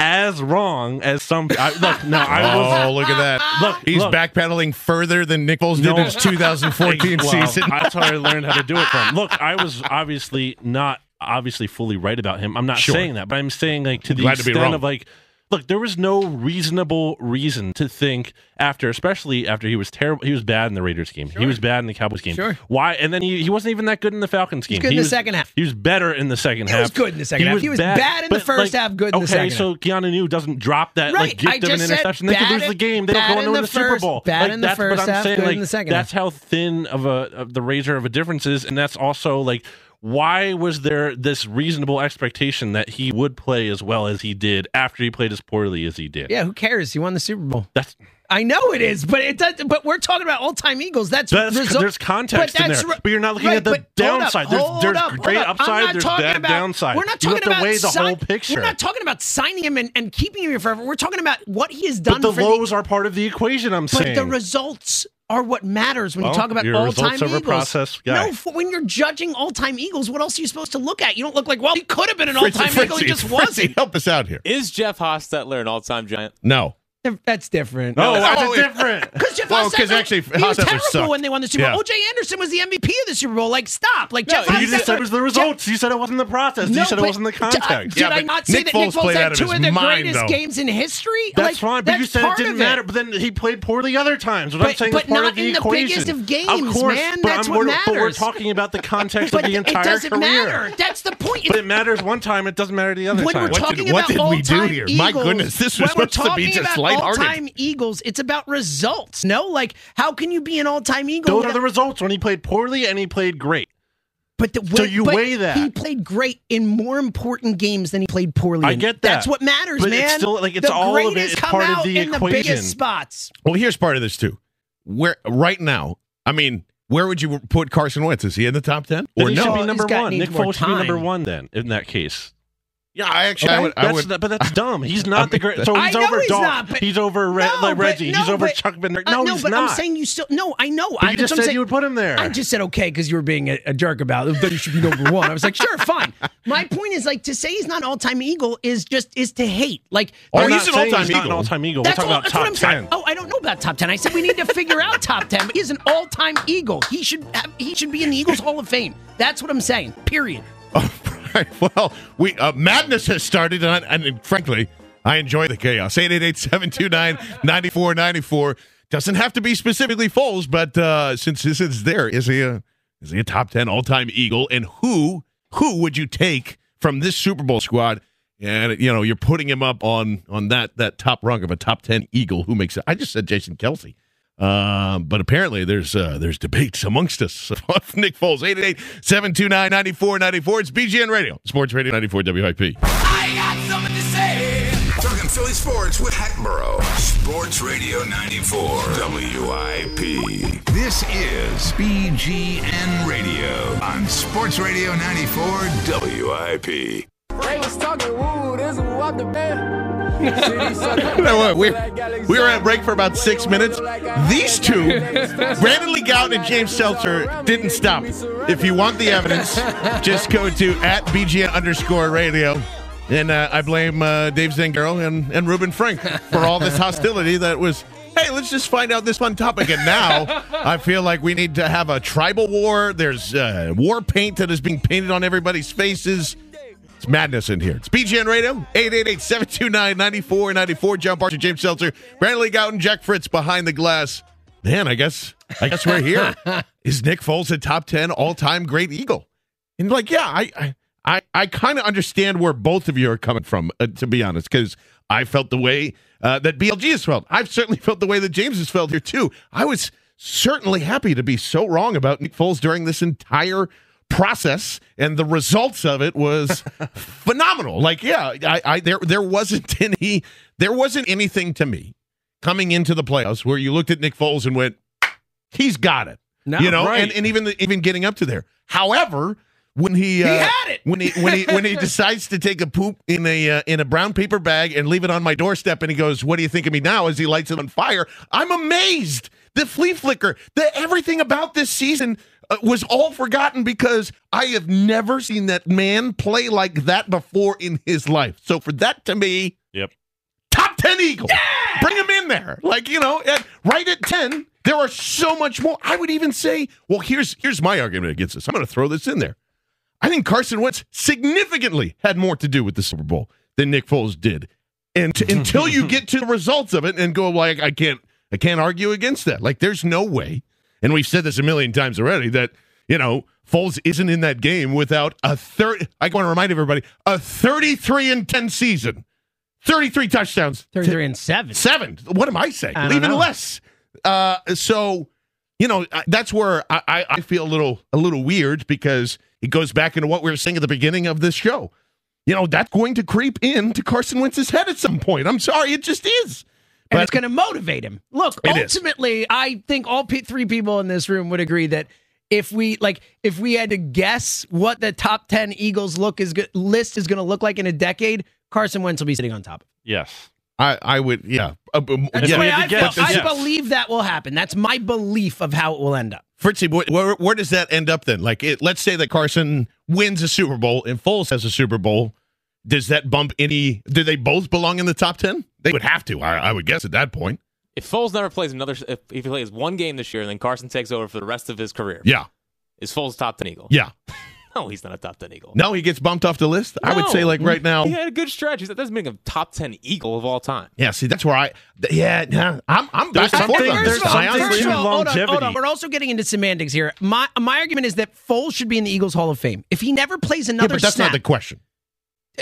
as wrong as some. I, look, no, I oh, was. Oh, look at that. Look, He's look. backpedaling further than Nick Foles did No. in his 2014 Well, season. That's how I learned how to do it from. Look, I was obviously not obviously fully right about him. I'm not Sure. saying that, but I'm saying like to the Glad to extent wrong. of like look, there was no reasonable reason to think after especially after he was terrible he was bad in the Raiders game. He was bad in the Cowboys game. Sure. Why and then he, he wasn't even that good in the Falcons game. He's good in he the was, second half. He was better in the second He half. He was good in the second half. He was bad in the first half, good in the okay, second so Keanu Neal doesn't drop that Right, like gift I of an just interception. They could bad lose in- the game. They don't go on in to win the the Super first- Bowl. bad Like, in the that's first half, saying. good Like in the second that's how thin of a of the razor of a difference is, and that's also like why was there this reasonable expectation that he would play as well as he did after he played as poorly as he did? Yeah, who cares? He won the Super Bowl. That's I know it is, but it does. But we're talking about all-time Eagles. That's, That's- result- there's context but in there, but you're not looking right, at the but hold up, downside. There's- there's up, great hold up. I'm upside, there's bad about- downside. We're not talking about the sign- whole picture. We're not talking about signing him and, and keeping him here forever. We're talking about what he has but done the for lows are part of the equation. I'm the. But saying the results are what matters when Well, you talk about all-time Eagles. process guy. No, for, when you're judging all-time Eagles, what else are you supposed to look at? You don't look like, well, he could have been an all-time Eagle. He just Fritzy, wasn't. help us out here. Is Jeff Hostetler an all-time giant? No. That's different. No, that's Oh, different. Because Jeff Well, 'cause Hostetler, actually, he was terrible sucked. when they won the Super Bowl. Yeah. O.J. Anderson was the MVP of the Super Bowl. Like, stop. Like Jeff You Hostetler. just said it was the results. You said it wasn't the process. No, you said it wasn't the d- context. Did Yeah, I but not say Nick that Nick Foles Foles played had two his of the mind, greatest though. games in history? That's like, fine, but that's you said it part didn't of matter. But then he played poorly other times. What I'm But- saying but is part not of the in the biggest of of games, course, man. But, That's what we're, but we're talking about the context of the entire career. it doesn't matter. That's the point. But it matters one time. It doesn't matter the other when time. we're What talking did- what about did we do all-time here? Eagles, My goodness, this was supposed to be just about lighthearted. all-time Eagles, it's about results. No, like how can you be an all-time Eagle? Those are the results when he played poorly and he played great. But the, So you but weigh that. He played great in more important games than he played poorly. I in. get that. That's what matters, But man. it's still, like, it's the all of it greatest come part of out the in the biggest spots. Well, here's part of this too. Where right now, I mean, where would you put Carson Wentz? Is he in the top ten Then or he no? should be number one. Nick more Foles should be number one then in that case. Yeah, I actually, I would, I That's would not- but that's dumb. He's not I the mean, great. So I he's know over he's Dolph. not, but- he's over Re- No, like but- Reggie. no, he's over but- Chuck Bednarik. Uh, No, no, he's but not. I'm saying you still. No, I know. But I you just that's what I'm said saying. you would put him there. I just said okay because you were being a, a jerk about it. Then you should be number one. I was like, sure, fine. My point is like to say he's not an all-time Eagle is just is to hate. Like Oh, I'm he's an all-time he's not an Eagle. all-time Eagle. We're That's, talking all, about top what I'm saying. ten. Oh, I don't know about top ten. I said we need to figure out top ten. But he's an all-time Eagle. He should he should be in the Eagles Hall of Fame. That's what I'm saying. Period. Right. Well, we uh, madness has started, and, I- and frankly, I enjoy the chaos. 888-729-9494. Doesn't have to be specifically Foles, but uh, since this is there, is he a is he a top ten all time Eagle? And who who would you take from this Super Bowl squad? And you know, you're putting him up on on that that top rung of a top ten Eagle. Who makes it? I just said Jason Kelce. Um, but apparently there's uh, there's debates amongst us Nick Foles. 888-729-9494. It's BGN Radio. Sports Radio 94 WIP. I got something to say. Talking Philly sports with Hackborough. Sports Radio 94 WIP. This is BGN Radio on Sports Radio 94 WIP. We, we were at break for about six minutes. These two, Brandon Lee Gowton and James Seltzer, didn't stop. If you want the evidence, just go to at BGN underscore radio. And uh, I blame uh, Dave Zangaro and, and Reuben Frank for all this hostility that was, hey, let's just find out this fun topic. And now I feel like we need to have a tribal war. There's uh, war paint that is being painted on everybody's faces. It's madness in here. It's BGN Radio, 888-729-9494. John Barchard, James Seltzer, Brandon Lee Gowton, Jack Fritz behind the glass. man, I guess I guess we're here. Is Nick Foles a top ten all time great Eagle? And like, yeah, I I I, I kind of understand where both of you are coming from, uh, to be honest, because I felt the way uh, that BLG has felt. I've certainly felt the way that James has felt here too. I was certainly happy to be so wrong about Nick Foles during this entire process and the results of it was phenomenal like yeah I, I there there wasn't any there wasn't anything to me coming into the playoffs where you looked at Nick Foles and went he's got it No, you know right. and, and even the, even getting up to there however when he, uh, had it! when he when he when he decides to take a poop in a uh, in a brown paper bag and leave it on my doorstep and he goes what do you think of me now as he lights it on fire I'm amazed the flea flicker the everything about this season Uh, was all forgotten because I have never seen that man play like that before in his life so for that to me Yep. top 10 Eagle. Bring him in there. Like, you know, at, right at 10, there are so much more. I would even say, well, here's here's my argument against this. I'm going to throw this in there. I think Carson Wentz significantly had more to do with the Super Bowl than Nick Foles did. And t- until you get to the results of it and go, like, I can't I can't argue against that. Like, there's no way, and we've said this a million times already, that, you know, Foles isn't in that game without a third. I want to remind everybody, a 33 and 10 season. 33 touchdowns. 33 and 7. Seven. What am I saying? I Even know. less. Uh, so, you know, that's where I, I, I feel a little a little weird because it goes back into what we were saying at the beginning of this show. You know, that's going to creep into Carson Wentz's head at some point. I'm sorry, it just is. And But- it's going to motivate him. Look, It is. ultimately, I think all pe- three people in this room would agree that if we like, if we had to guess what the top ten Eagles look is go- list is going to look like in a decade, Carson Wentz will be sitting on top. Yes. I, I would, yeah. Uh, That's yeah. the way I guess, feel. I yes. believe that will happen. That's my belief of how it will end up. Fritzy, wh- where, where does that end up then? Like, it, let's say that Carson wins a Super Bowl and Foles has a Super Bowl. Does that bump any? Do they both belong in the top ten? They would have to, I, I would guess, at that point. If Foles never plays another, if, if he plays one game this year and then Carson takes over for the rest of his career, Yeah, is Foles top ten Eagle? yeah. No, he's not a top ten Eagle. No, he gets bumped off the list. I would say, like right now. he had a good stretch. He's- That doesn't make him top ten Eagle of all time. Yeah, see, that's where I. th- Yeah, yeah I'm. I'm back There's and forth something- on there's something honestly- to hold on, hold on. longevity. We're also getting into semantics here. My my argument is that Foles should be in the Eagles Hall of Fame. If he never plays Yeah, another but that's snap, not the question.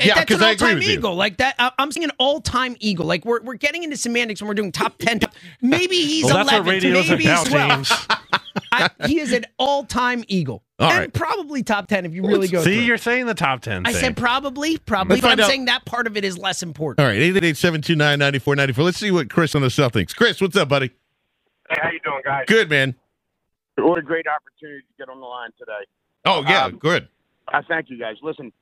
Yeah, that's 'cause an I agree all-time with you. eagle. Like that, I- I'm saying an all-time eagle. Like we're, we're getting into semantics when we're doing top ten. Top, maybe he's Well, that's what 11th, maybe about, he's 12th. James. I, he is an all-time eagle, All and right. probably top ten if you really go. See, through. you're saying the top 10 I thing. said probably, probably, Let's but I'm out- saying that part of it is less important. All right, 888-729-9494. Let's see what Chris on the South thinks. Chris, what's up, buddy? Hey, how you doing, guys? Good, man. What a great opportunity to get on the line today. Oh, yeah, Um, good. I thank you guys. Listen,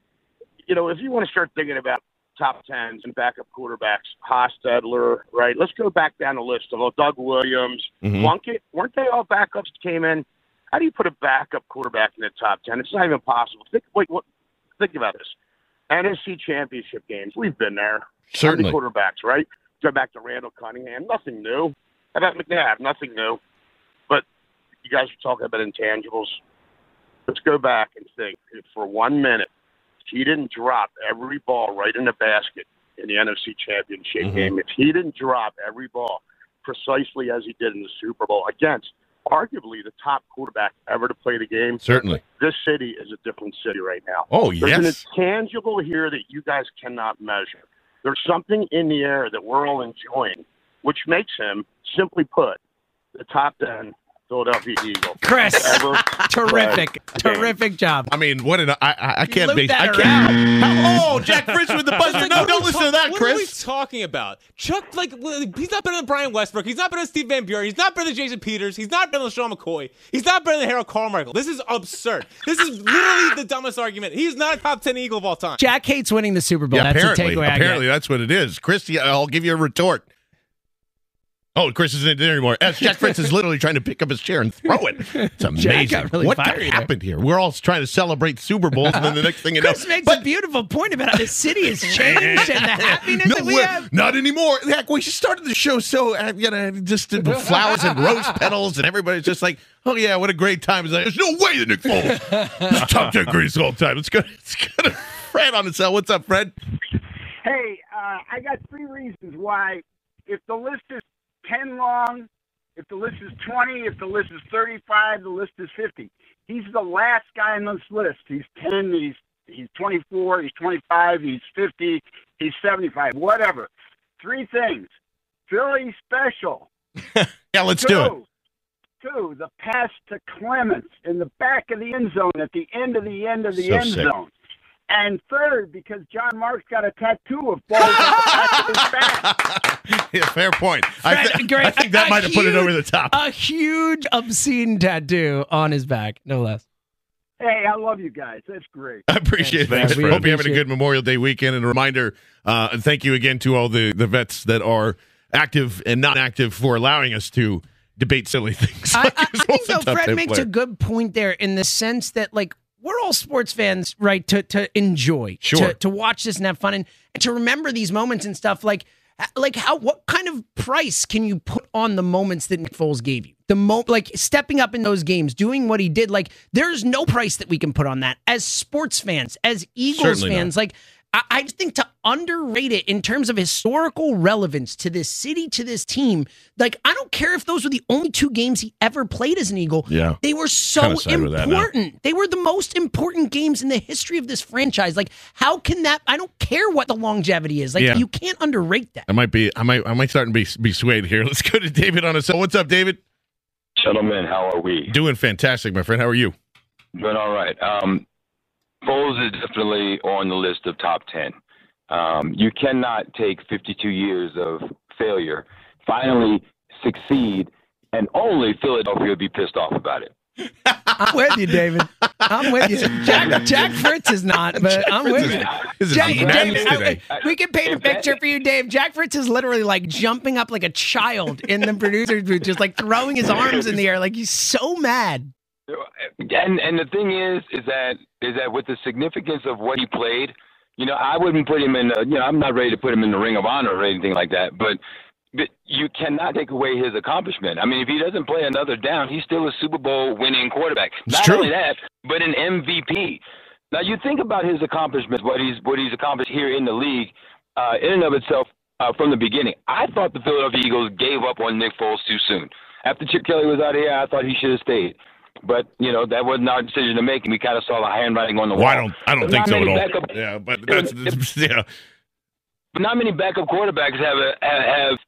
you know, if you want to start thinking about top tens and backup quarterbacks, Hostetler, right? Let's go back down the list of Doug Williams, Mhm. Plunkett. Weren't they all backups that came in? How do you put a backup quarterback in the top ten? It's not even possible. Think, wait, what? Think about this. NFC Championship games. We've been there. Certainly. Quarterbacks, right? Go back to Randall Cunningham. Nothing new. How about McNabb? Nothing new. But you guys are talking about intangibles. Let's go back and think for one minute. He didn't drop every ball right in the basket in the NFC Championship Mhm. game. If he didn't drop every ball precisely as he did in the Super Bowl against arguably the top quarterback ever to play the game, Certainly. this city is a different city right now. Oh, There's yes. an intangible here that you guys cannot measure. There's something in the air that we're all enjoying, which makes him, simply put, the top 10 Philadelphia Eagle. Chris, terrific, terrific job. I mean, what an I I, I can't looped base. that I can't. How- oh, Jack Fritz with the buzzer. Like, No, don't listen ta- to that, Chris. What are we talking about? Chuck, like, he's not better than Brian Westbrook. He's not better than Steve Van Buren. He's not better than Jason Peters. He's not better than Sean McCoy. He's not better than Harold Carmichael. This is absurd. This is literally the dumbest argument. He's not a top 10 Eagle of all time. Jack hates winning the Super Bowl. Yeah, That's apparently, takeaway. Apparently that's what it is. Chris, I'll give you a retort. Oh, Chris isn't there anymore. As Jack Fritz is literally trying to pick up his chair and throw it. It's amazing. got really what fiery happened here? We're all trying to celebrate Super Bowls, and then the next thing you know, Chris makes a beautiful point about how the city has changed and the happiness no, that we have. not anymore. Heck, we started the show so uh, you know just with flowers and rose petals, and everybody's just like, "Oh yeah, what a great time!" It's like, There's no way the Nick Foles is top ten greatest of all time. It's gonna, it's gonna. Fred on the cell. What's up, Fred? Hey, uh, I got three reasons why. If the list is ten long, if the list is 20, if the list is 35, the list is 50. He's the last guy on this list. He's 10, he's he's 24, he's 25, he's 50, he's 75, whatever. Three things. Philly special. yeah, let's Two, do it. Two, the pass to Clements in the back of the end zone at the end of the end of the So end sick. zone. And third, because John Mark's got a tattoo of balls on the back his back. Yeah, fair point. I, th- great. I think that might have put it over the top. A huge obscene tattoo on his back, no less. Hey, I love you guys. That's great. I appreciate Thanks, that. Fred. We Hope you're having a good Memorial Day weekend. And a reminder, uh, and thank you again to all the, the vets that are active and not active for allowing us to debate silly things. I, I, I think Wolf's though Fred makes player. a good point there in the sense that like we're all sports fans, right? To to enjoy, Sure. to, to watch this and have fun, and, and to remember these moments and stuff. Like like how what kind of price can you put on the moments that Nick Foles gave you? The mo like stepping up in those games, doing what he did. Like there's no price that we can put on that as sports fans, as Eagles Certainly not. fans. Like I, I just think to underrate it in terms of historical relevance to this city, to this team. Like I don't care if those were the only two games he ever played as an Eagle. Yeah. They were so Kinda side with that now. important. They were the most important games in the history of this franchise. Like, how can that? I don't care what the longevity is. Like, Yeah. you can't underrate that. I might be, I might, I might start to be, be swayed here. Let's go to David on a cell. What's up, David? Gentlemen, how are we? Doing fantastic, my friend. How are you? Doing all right. Um, Foles is definitely on the list of top 10. Um, you cannot take 52 years of failure, finally succeed, and only Philadelphia would be pissed off about it. I'm with you, David. I'm with you. Jack, Jack Fritz is not, but I'm with you. Is Jack, madness David, I- today. we can paint a picture for you, Dave. Jack Fritz is literally like jumping up like a child in the producer's booth, just like throwing his arms in the air, like he's so mad. And and the thing is, is that is that with the significance of what he played, you know, I wouldn't put him in. The, you know, I'm not ready to put him in the Ring of Honor or anything like that. But but you cannot take away his accomplishment. I mean, if he doesn't play another down, he's still a Super Bowl winning quarterback. It's not true. only that, but an MVP. Now you think about his accomplishments, what he's what he's accomplished here in the league, uh, in and of itself. Uh, from the beginning, I thought the Philadelphia Eagles gave up on Nick Foles too soon. After Chip Kelly was out of here, I thought he should have stayed. But you know that wasn't our decision to make, and we kind of saw the handwriting on the Well, wall. I don't, I don't But think so at all. backup- Yeah, but that's, yeah. But not many backup quarterbacks have a have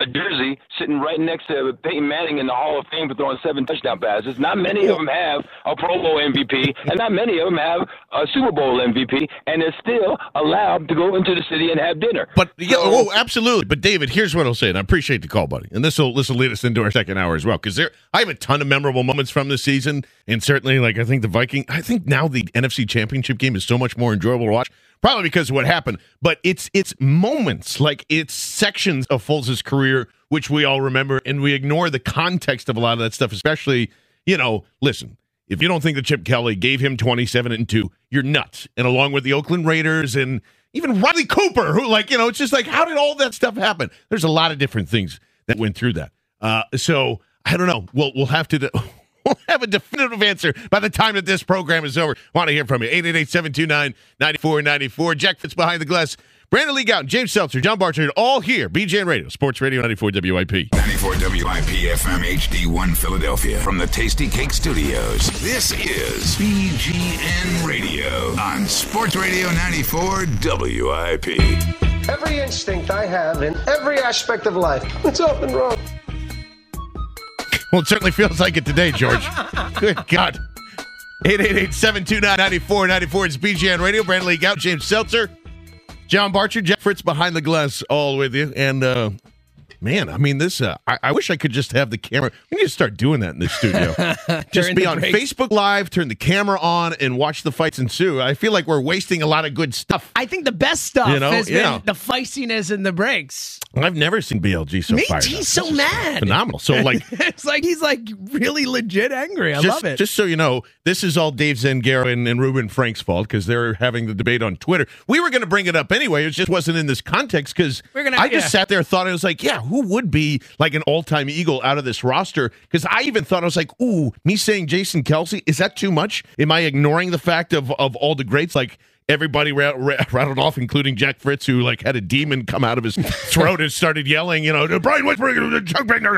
a jersey sitting right next to Peyton Manning in the Hall of Fame for throwing seven touchdown passes. Not many of them have a Pro Bowl MVP, and not many of them have a Super Bowl MVP, and they're still allowed to go into the city and have dinner. But yeah, oh, absolutely. But David, here's what I'll say, and I appreciate the call, buddy. And this will this will lead us into our second hour as well, because there I have a ton of memorable moments from this season, and certainly like I think the Viking. I think now the NFC Championship game is so much more enjoyable to watch, probably because of what happened. But it's it's moments, like it's sections of Foles' career which we all remember, and we ignore the context of a lot of that stuff, especially you know. Listen, if you don't think that Chip Kelly gave him 27 and 2, you're nuts. And along with the Oakland Raiders and even Riley Cooper, who, like, you know, it's just like, how did all that stuff happen? There's a lot of different things that went through that. Uh, so I don't know. We'll, we'll have to. We'll have a definitive answer by the time that this program is over. Want to hear from you. 888-729-9494. Jack Fritz behind the glass. Brandon Lee Gowton, James Seltzer, John Barchard, all here. BGN Radio, Sports Radio 94 WIP. 94 WIP FM HD1 Philadelphia from the Tastykake Studios. This is BGN Radio on Sports Radio 94 WIP. Every instinct I have in every aspect of life, it's often wrong. Well, it certainly feels like it today, George. Good God. 888-729-9494. It's BGN Radio. Brandon Lee Gout, James Seltzer, John Barchard, Jeff Fritz behind the glass, all with you. And, uh, man, I mean, this, uh, I, I wish I could just have the camera. We need to start doing that in the studio. just be on breaks. Facebook Live, turn the camera on, and watch the fights ensue. I feel like we're wasting a lot of good stuff. I think the best stuff You know, has yeah. been the feistiness and the breaks. I've never seen BLG so Me, fired he's so mad. Phenomenal. So, like, it's like he's like really legit angry. I just, love it. Just so you know, this is all Dave Zangaro and, and Reuben Frank's fault because they're having the debate on Twitter. We were going to bring it up anyway. It just wasn't in this context because I just yeah. sat there and thought, I was like, yeah, who would be like an all time Eagle out of this roster? Because I even thought, I was like, ooh, me saying Jason Kelce, is that too much? Am I ignoring the fact of, of all the greats? Like, everybody ra- ra- rattled off, including Jack Fritz, who like had a demon come out of his throat and started yelling, you know, Brian Westbrook, Chuck Bigner.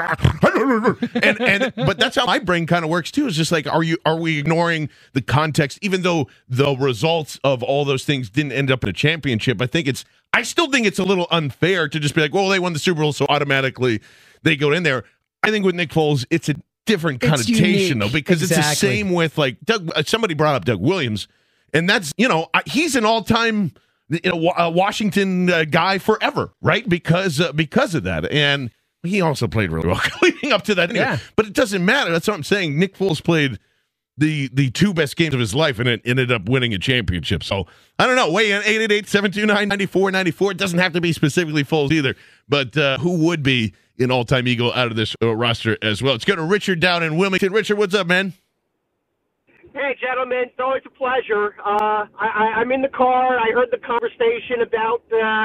and and but that's how my brain kind of works too. Is just like, are you are we ignoring the context, even though the results of all those things didn't end up in a championship? I think it's I still think it's a little unfair to just be like, well, they won the Super Bowl, so automatically they go in there. I think with Nick Foles, it's a different connotation though, because it's the same with like Doug. Somebody brought up Doug Williams, and that's you know he's an all-time you know Wa- uh, Washington uh, guy forever, right? Because uh, because of that, and he also played really well leading up to that. Anyway. Yeah. But it doesn't matter. That's what I'm saying. Nick Foles played the the two best games of his life and it ended up winning a championship. So I don't know. Weigh in 888-729-9494. It doesn't have to be specifically Foles either. But uh, who would be an all-time Eagle out of this uh, roster as well? Let's go to Richard down in Wilmington. Richard, what's up, man? Hey, gentlemen, it's always a pleasure. Uh, I, I'm in the car. I heard the conversation about uh,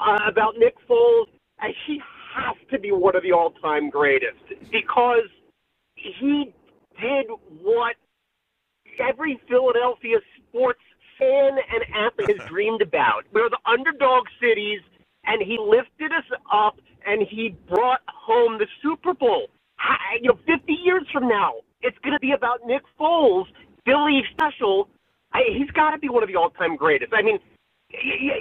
uh, about Nick Foles. And he has to be one of the all-time greatest because he did what every Philadelphia sports fan and athlete has dreamed about. We're the underdog cities, and he lifted us up, and he brought home the Super Bowl. You know, 50 years from now, it's going to be about Nick Foles, Philly special. I, he's got to be one of the all-time greatest. I mean,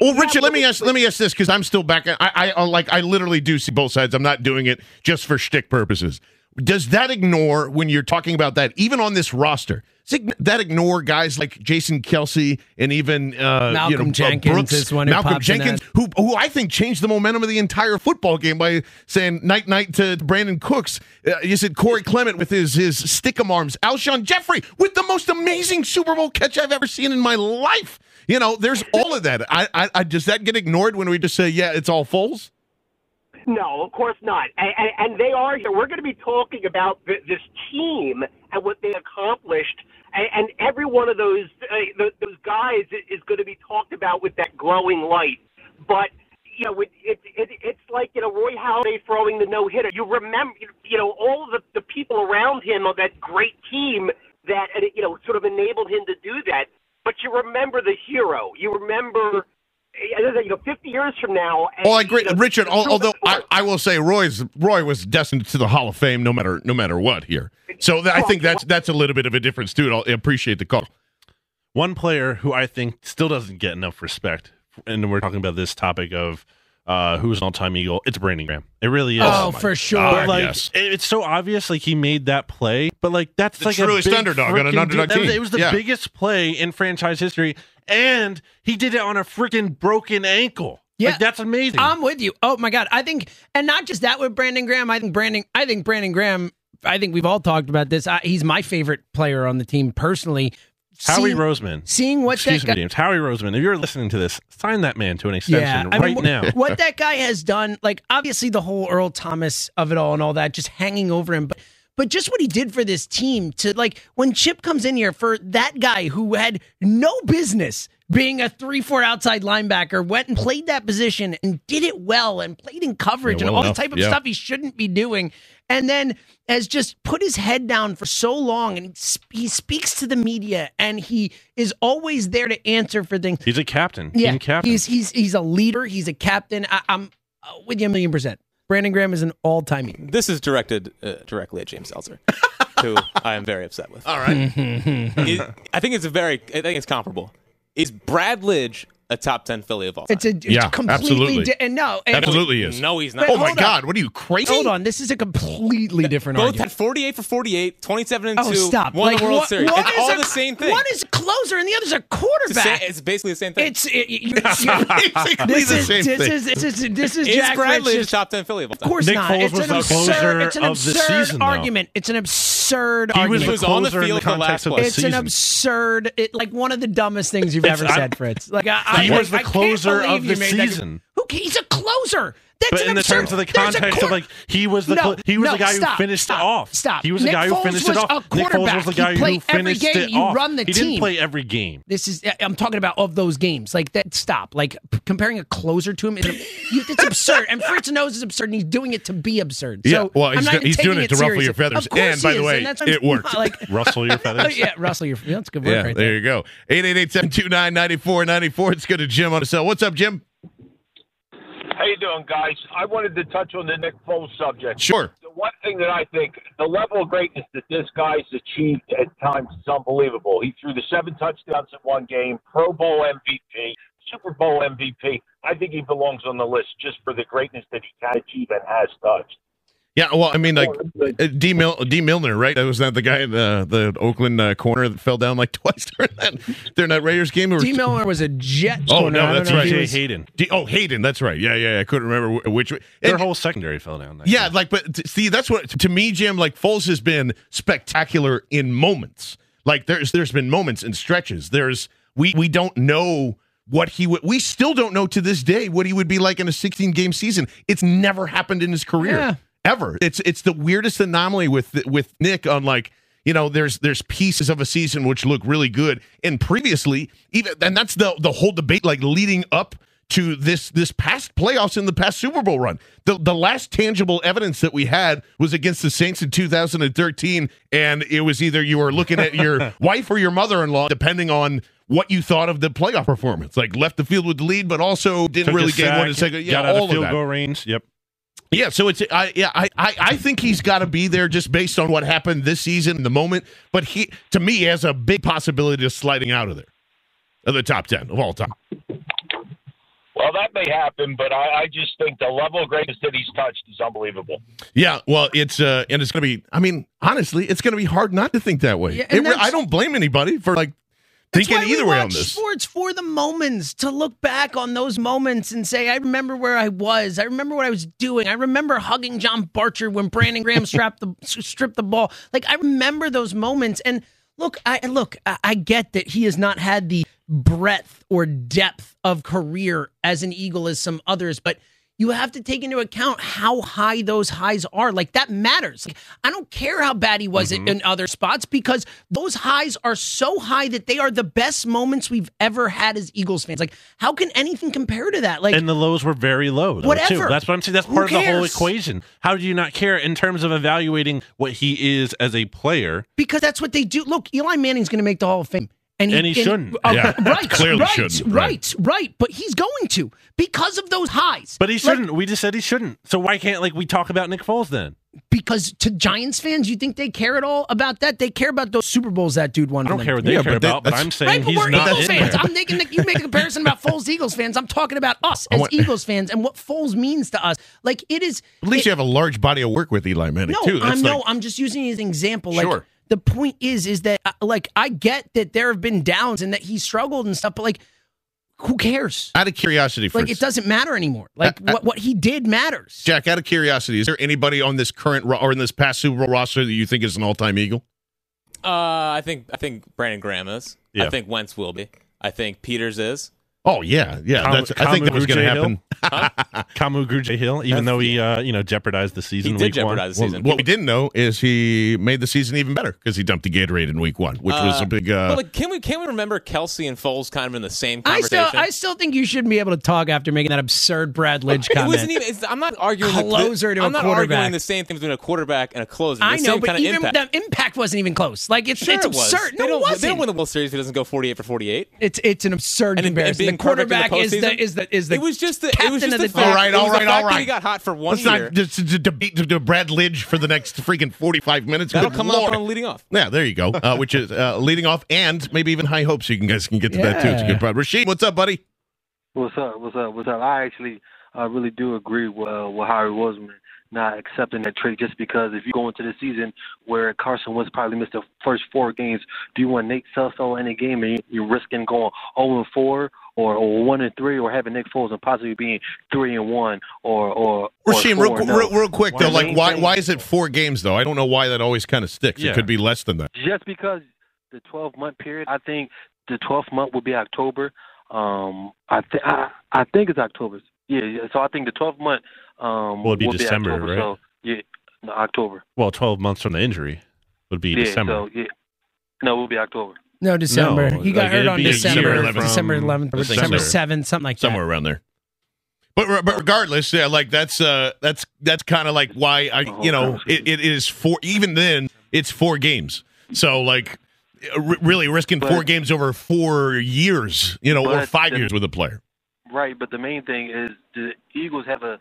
Well, Richard, let me ask. Let me ask this because I'm still back. I, I, I like. I literally do see both sides. I'm not doing it just for shtick purposes. Does that ignore when you're talking about that, even on this roster? That ignore guys like Jason Kelce and even uh, Malcolm you know, uh, Jenkins Brooks, is one who Malcolm Jenkins, who who I think changed the momentum of the entire football game by saying night night to Brandin Cooks. Uh, you said Corey Clement with his his stickum arms, Alshon Jeffery with the most amazing Super Bowl catch I've ever seen in my life. You know, there's all of that. I, I, I does that get ignored when we just say, yeah, it's all Foles? No, of course not. And, and, and they are here. We're going to be talking about th- this team and what they accomplished. And, and every one of those uh, th- those guys is going to be talked about with that glowing light. But you know, it, it, it, it's like you know Roy Halladay throwing the no hitter. You remember, you know, all the, the people around him of that great team that you know sort of enabled him to do that. But you remember the hero. You remember. You know, 50 years from now. and, Oh, I agree, you know, Richard. Although I, I will say, Roy's Roy was destined to the Hall of Fame, no matter no matter what here. So th- I think that's that's a little bit of a difference too. and I appreciate the call. One player who I think still doesn't get enough respect, and we're talking about this topic of uh, who's an all-time Eagle. It's Brandon Graham. It really is. Oh, for sure. But, like, yes. it- it's so obvious. Like he made that play, but like that's The like a truest big underdog on an freaking underdog deal. Was- team. It was the Yeah. biggest play in franchise history, and he did it on a freaking broken ankle. Yeah. like, that's amazing. I'm with you. Oh my god, I think, and not just that with Brandon Graham. I think Brandon. I think Brandon Graham. I think we've all talked about this. I, he's my favorite player on the team personally. Howie Seeing- Roseman. Seeing what Excuse that me, James. Howie Roseman. If you're listening to this, sign that man to an extension I right mean, now. what that guy has done, like obviously the whole Earl Thomas of it all and all that, just hanging over him, but but just what he did for this team to like when Chip comes in here for that guy who had no business being a three four outside linebacker, went and played that position and did it well and played in coverage Yeah, and all enough, the type of yeah. stuff he shouldn't be doing, and then has just put his head down for so long and he, sp- he speaks to the media and he is always there to answer for things. He's a captain. Yeah, Team captain. he's he's he's a leader. He's a captain. I, I'm uh, with you a million percent. Brandon Graham is an all-time. Eagle. This is directed uh, directly at James Seltzer, who I am very upset with. All right. It- I think it's a very. I think it's comparable. Is Brad Lidge a top ten Philly of all time? It's a it's Yeah, completely absolutely. di- and no and Absolutely is. No, he's not. Oh but Oh my on. God! What are you crazy? Hold on, this is a completely different Both argument. had 48 for 48, 27 and Oh, 2, stop! won Like, the World one- Series. one It's is all a- the same thing. One is a closer and the other's a it's, the quarterback. it's basically the same thing. It's it, you, Basically this the is same this thing. is this is this is is Jack Brad Rich top 10 Philly of all time. Of course Nick not. Foles it's was an absurd. It's an absurd argument. It's an absurd he was argument. was on the field the the last of one. the It's season. an absurd, it, like one of the dumbest things you've ever said, Fritz. Like I, I, He was I the closer of you the season. Who he's a closer. That's but in the absurd- terms of the context of like he was the No, he was no, the guy stop, who finished stop, it off. Stop. He was the Nick guy who Foles finished was it off. a Nick Foles was the guy who every finished game, it you off. run the he didn't play every game. This is I'm talking about of those games. Like that stop. Like p- comparing a closer to him is it's absurd. And Fritz knows it's absurd and he's doing it to be absurd. So yeah, well, he's, not he's doing it to ruffle your feathers. And by he the way, and that's what I'm- it worked. Like Rustle your feathers. yeah, rustle your that's good work Yeah, right there there. you go. 888-729-9494. Let's go to Jim on the cell. What's up, Jim? How you doing, guys? I wanted to touch on the Nick Foles subject. Sure. The one thing that I think, the level of greatness that this guy's achieved at times is unbelievable. He threw the seven touchdowns in one game, Pro Bowl MVP, Super Bowl MVP. I think he belongs on the list just for the greatness that he can achieve and has touched. Yeah, well, I mean, like uh, D. Mil- D. Milner, right? That was that the guy in the the Oakland uh, corner that fell down like twice during that during that Raiders game. Or- D. Miller was a jet. Oh corner. No, that's right. was- Hayden. D- oh, Hayden. That's right. Yeah, yeah. yeah. I couldn't remember wh- which. Their whole secondary fell down. that Yeah, like, but t- see, that's what to me, Jim. Like Foles has been spectacular in moments. Like there's there's been moments and stretches. There's we we don't know what he would. We still don't know to this day what he would be like in a 16 game season. It's never happened in his career Yeah. Ever. It's it's the weirdest anomaly with with Nick on like. You know, there's there's pieces of a season which look really good, and previously, even and that's the the whole debate, like leading up to this this past playoffs in the past Super Bowl run. The the last tangible evidence that we had was against the Saints in 2013, and it was either you were looking at your wife or your mother-in-law, depending on what you thought of the playoff performance. Like left the field with the lead, but also didn't Took really gain one second. Yeah, got out all of of field that. goal range. Yep. Yeah, so it's I yeah I I, I think he's got to be there just based on what happened this season, in the moment. But he to me has a big possibility of sliding out of there, of the top ten of all time. Well, that may happen, but I, I just think the level of greatness that he's touched is unbelievable. Yeah, well, it's uh, and it's gonna be. I mean, honestly, it's gonna be hard not to think that way. Yeah, It and re- that's- I don't blame anybody for like That's thinking either way on this. Sports for the moments to look back on those moments and say, I remember where I was. I remember what I was doing. I remember hugging John Barchard when Brandon Graham strapped the stripped the ball. Like I remember those moments. And look, I look, I, I get that he has not had the breadth or depth of career as an Eagle as some others, but. You have to take into account how high those highs are. Like that matters. Like, I don't care how bad he was Mm-hmm. in other spots because those highs are so high that they are the best moments we've ever had as Eagles fans. Like, how can anything compare to that? Like, and the lows were very low. Though, Whatever. Too. That's what I'm saying. That's part of the whole equation. How do you not care in terms of evaluating what he is as a player? because that's what they do. Look, Eli Manning's going to make the Hall of Fame. And he shouldn't. uh, Yeah, right, clearly right, shouldn't, right, right, But he's going to because of those highs. But he shouldn't. we just said he shouldn't. So why can't like we talk about Nick Foles then? because to Giants fans, you think they care at all about that? They care about those Super Bowls that dude won. I don't for them. care what they Yeah, care but that- about, but I'm saying Right, but he's we're not Eagles fans. there. I'm making the, you make a comparison about Foles Eagles fans. I'm talking about us as want- Eagles fans and what Foles means to us. Like it is. At least it- you have a large body of work with Eli Manning no, too. That's I'm no. I'm just using it as an example. Like Sure. The point is, is that uh, like I get that there have been downs and that he struggled and stuff, but like who cares? out of curiosity, Like Fritz, it doesn't matter anymore. Like Uh, uh, what what he did matters. Jack. Out of curiosity, is there anybody on this current or in this past Super Bowl roster that you think is an all-time Eagle? Uh, I think I think Brandon Graham is. Yeah. I think Wentz will be. I think Peters is. Oh yeah, yeah. Kam- that's, I think that was going to Kamu happen. Kamu Grugier Hill, even though he uh, you know jeopardized the season. He did week jeopardize the one. season. What we didn't know is he made the season even better because he dumped the Gatorade in Week One, which was a big. Uh, but like, can we can we remember Kelce and Foles kind of in the same I still I still think you shouldn't be able to talk after making that absurd Brad Lidge it comment. wasn't even. It's, I'm not arguing the- Closer the, to a I'm not quarterback. arguing the same thing between a quarterback and a closer. The I know, same but kind of even impact. the impact wasn't even close. Like it's Sure it's it was. absurd. They No, don't, it wasn't. They don't win the World Series if it doesn't go 48 for 48. It's it's an absurd And, and comparison. Being the perfect in the quarterback is the postseason? is the is the It was just the, it captain was just of the the fact, all right, it was all the right, fact all that right. He got hot for one Let's year. not just to debate to, to Brad Lidge for the next freaking forty-five minutes. That'll Good come Lord. up on leading off. Yeah, there you go. Uh, which is uh, leading off, and maybe even high hopes. You can guys can get to that too. It's a good problem. Rasheed, what's up, buddy? What's up? What's up? What's up? I actually uh, really do agree with, uh, with Harry Roseman not accepting that trade just because if you go into the season where Carson Wentz probably missed the first four games, do you want Nate Sudfeld in a game and you're risking going 0 and 4 or, or 1 and 3 or having Nick Foles and possibly being 3 and 1 or or, or Rasheed, real, and real, real quick though, like why thing- why is it four games though? I don't know why that always kind of sticks. Yeah. It could be less than that. just because the 12 month period, I think the 12th month would be October. Um, I, th- I I think it's October. Yeah, yeah. So I think the 12 month um Well, it'd be will December, October, right? So yeah, no, October. Well, 12 months from the injury would be yeah, December. So yeah, no, it will be October. No, December. No, he got like, hurt on be December 11th, from December 11th, or December December. 7th, something like somewhere that. around there. But but regardless, yeah, like that's uh that's that's kind of like why I you know it, it is four even then it's four games so like r- really risking four games over four years you know or five the- years with a player. Right, but the main thing is the Eagles have a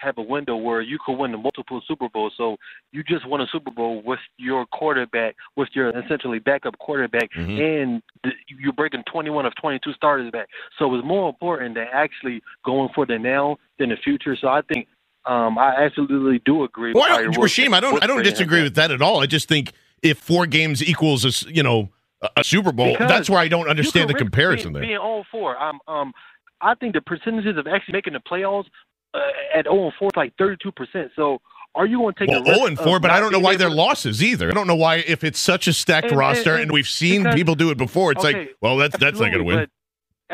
have a window where you could win the multiple Super Bowls. So you just won a Super Bowl with your quarterback, with your essentially backup quarterback, Mhm. and the, you're breaking 21 of 22 starters back. So it's more important than actually going for the now than the future. So I think um, I absolutely do agree. Well, with I don't, Rasheem, I don't I don't disagree with that at all. I just think if four games equals a you know a, Super Bowl, Because that's where I don't understand the comparison being, there. Being all four, um, um, I think the percentages of actually making the playoffs Uh, at 0 and 4 is like 32 percent. So are you going to take Well, a zero and four, but I don't know why they're to- losses either. I don't know why if it's such a stacked And- and- roster and, and we've seen because- people do it before. It's like, well, that's that's not going to win. But,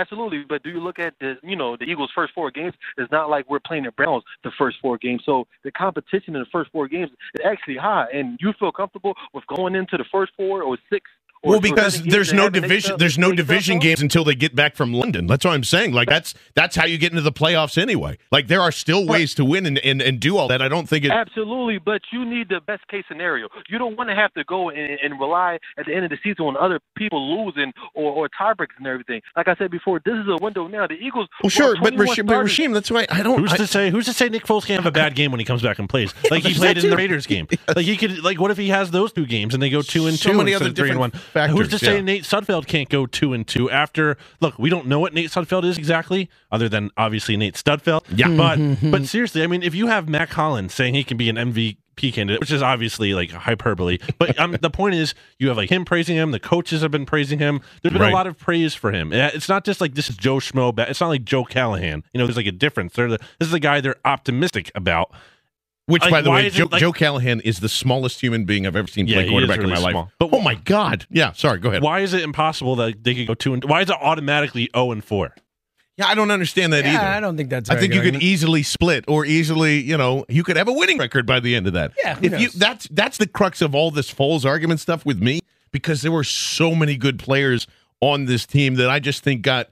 absolutely, but do you look at the you know the Eagles' first four games? It's not like we're playing the Browns the first four games. So the competition in the first four games is actually high, and you feel comfortable with going into the first four or six. Or Well, because seven there's games and no division. There's no division games until they get back from London. That's what I'm saying. Like that's that's how you get into the playoffs anyway. Like there are still ways to win and, and, and do all that. I don't think it. Absolutely, but you need the best case scenario. You don't want to have to go and, and rely at the end of the season on other people losing or, or tiebreaks and everything. Like I said before, this is a window now. The Eagles. Well, sure, but 21 Rasheem, but. Rasheem, that's why I don't. Who's I- to say? Who's to say Nick Foles can't have a bad game when he comes back and plays? Like he played in the Raiders game. Like he could. Like what if he has those two games and they go two and So two many instead other of three and one? Factors, Who's to say yeah. Nate Sudfeld can't go two and two after? Look, we don't know what Nate Sudfeld is exactly, other than obviously Nate Sudfeld. Yeah. but but seriously, I mean, if you have Matt Collins saying he can be an MVP candidate, which is obviously like hyperbole, but um, the point is, you have like him praising him. The coaches have been praising him. There's been Right. a lot of praise for him. It's not just like this is Joe Schmo. It's not like Joe Callahan. You know, there's like a difference. They're the, this is the guy they're optimistic about. Which, Like, by the way, is it, Joe, like- Joe Callahan is the smallest human being I've ever seen play he is quarterback in really my life. small. But oh my god, yeah. Sorry, go ahead. Why is it impossible that they could go two and why is it automatically zero and four? Yeah, I don't understand that Yeah, either. I don't think that's. I think you good could easily split, or easily, you know, you could have a winning record by the end of that. Yeah, who if you that's that's the crux of all this Foles argument stuff with me, because there were so many good players on this team that I just think got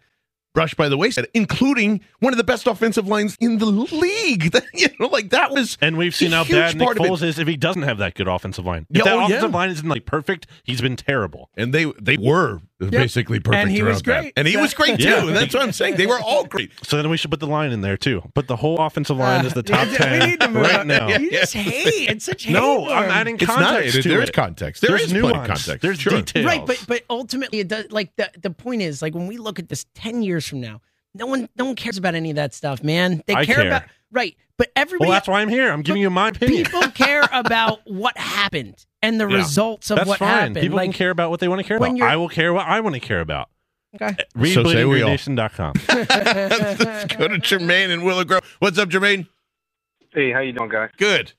brushed by the wayside, including one of the best offensive lines in the league. you know, like that was And we've seen a how bad Nick part. Foles is if he doesn't have that good offensive line. If Yeah, that oh, yeah. offensive line isn't like perfect, he's been terrible. and they they were basically perfect. And he was throughout that. great. and he was great too. Yeah. That's what I'm saying. They were all great. So then we should put the line in there too. But the whole offensive line uh, is the top ten we ten need to move right on. now. You just hate. It's such hate. No, I'm adding It's not- context it- to there it. is context. There There's is plenty of nuance. context. There's Sure. details. Right, but but ultimately, it does. Like the the point is, like when we look at this ten years from now, no one no one cares about any of that stuff, man. They I care, care. about right, but everybody. well, that's why I'm here. I'm giving you my opinion. people care about what happened and the Yeah. results of That's what fine. happened. People like, can care about what they want to care when about. I will care what I want to care about. Okay. Read So say we all. Let's go to Jermaine and Willow Grove. What's up, Jermaine? Hey, how you doing, guys? Good.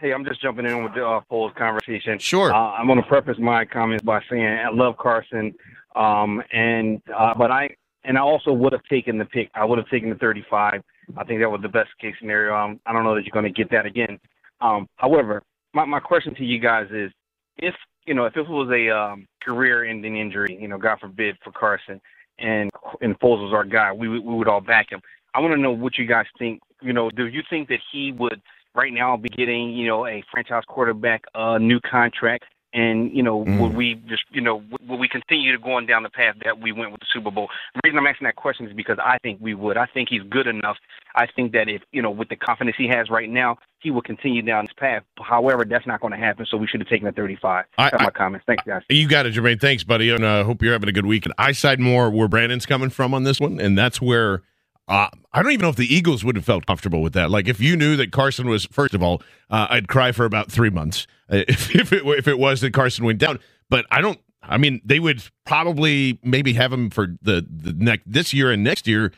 Hey, I'm just jumping in with the uh, Foles conversation. Sure. Uh, I'm going to preface my comments by saying I love Carson, um, and uh, but I and I also would have taken the pick. I would have taken the 35. I think that was the best case scenario. Um, I don't know that you're going to get that again. Um, however, my my question to you guys is, if you know, if this was a um, career-ending injury, you know, God forbid for Carson, and and Foles was our guy, we we would all back him. I want to know what you guys think. You know, do you think that he would right now be getting, you know, a franchise quarterback a new contract? And you know, Mm. would we just, you know, would we continue to going down the path that we went with the Super Bowl? The reason I'm asking that question is because I think we would. I think he's good enough. I think that if you know, with the confidence he has right now, he will continue down this path. However, that's not going to happen. So we should have taken the 35. I- That's I- my comments. Thanks, guys. You got it, Jermaine. Thanks, buddy. And I uh, hope you're having a good weekend. I side more where Brandon's coming from on this one. And that's where uh, I don't even know if the Eagles would have felt comfortable with that. Like, if you knew that Carson was, first of all, uh, I'd cry for about three months uh, if, if, it, if it was that Carson went down. But I don't, I mean, they would probably maybe have him for the, the next this year and next year.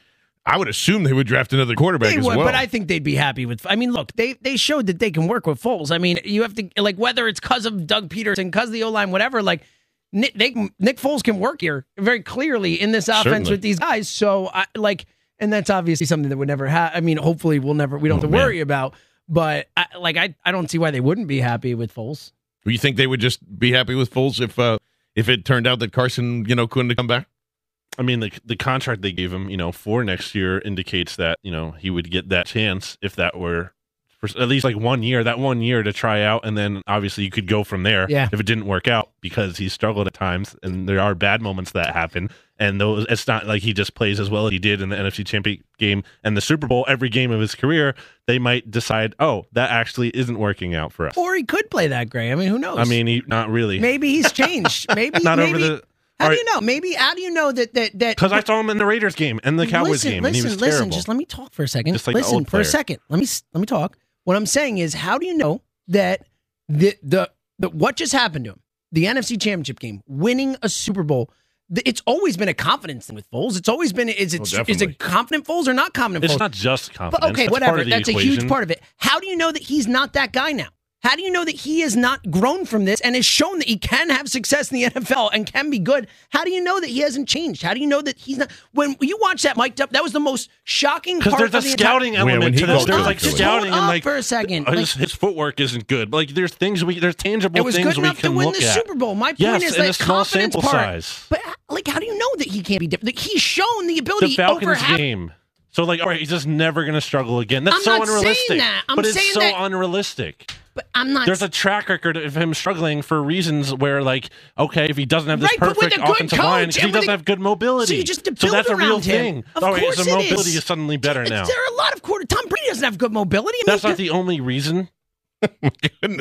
I would assume they would draft another quarterback They as would, well. but I think they'd be happy with. I mean, look, they they showed that they can work with Foles. I mean, you have to like whether it's because of Doug Pederson, because of the O line, whatever. Like Nick, they, Nick Foles can work here very clearly in this offense Certainly. with these guys. So, I, like, and that's obviously something that would never happen. I mean, hopefully, we'll never we don't Oh, have to man. worry about. But I, like, I I don't see why they wouldn't be happy with Foles. Do you think they would just be happy with Foles if uh, if it turned out that Carson, you know, couldn't come back? I mean, the the contract they gave him, you know, for next year indicates that you know he would get that chance if that were for at least like one year, that one year to try out, and then obviously you could go from there. Yeah. If it didn't work out because he struggled at times, and there are bad moments that happen, and those it's not like he just plays as well as he did in the NFC Championship game and the Super Bowl every game of his career. They might decide, oh, that actually isn't working out for us. Or he could play that great. I mean, who knows? I mean, he, not really. maybe he's changed. Maybe not maybe, over the. How do you know? Maybe how do you know that that that? Because I saw him in the Raiders game and the Cowboys listen, game, Listen, and he was listen. terrible. Just let me talk for a second. Just like listen for a second. Let me let me talk. What I'm saying is, how do you know that the the, the what just happened to him? The NFC Championship game, winning a Super Bowl. It's always been a confidence thing with Foles. It's always been is it Oh, is it confident Foles or not confident It's Foles? not just But confidence. okay, That's whatever. part of the That's a huge part of it. How do you know that he's not that guy now? How do you know that he has not grown from this and has shown that he can have success in the NFL and can be good? How do you know that he hasn't changed? How do you know that he's not? When you watch that mic'd up, that was the most shocking Because part there's a of the entire- scouting element to this. Hold There's like just scouting hold and like for a second. uh, Like, his, his footwork isn't good. Like there's things we there's tangible it was things good enough to win the at. Super Bowl. My point yes, is in that small confidence sample part. size. But like, how do you know that he can't be different? Like, he's shown the ability The over Falcons half. game. So like, all right, he's just never going to struggle again. That's I'm so not saying unrealistic. that. I'm but it's saying so that- unrealistic. But I'm not. There's a track record of him struggling for reasons where, like, okay, if he doesn't have this Right, perfect a good offensive line, he doesn't a- have good mobility. So you just have So that's a real him. thing. Of oh, all right, course so it mobility is. is suddenly better now. There are a lot of quarter. Tom Brady doesn't have good mobility. I That's not the only reason.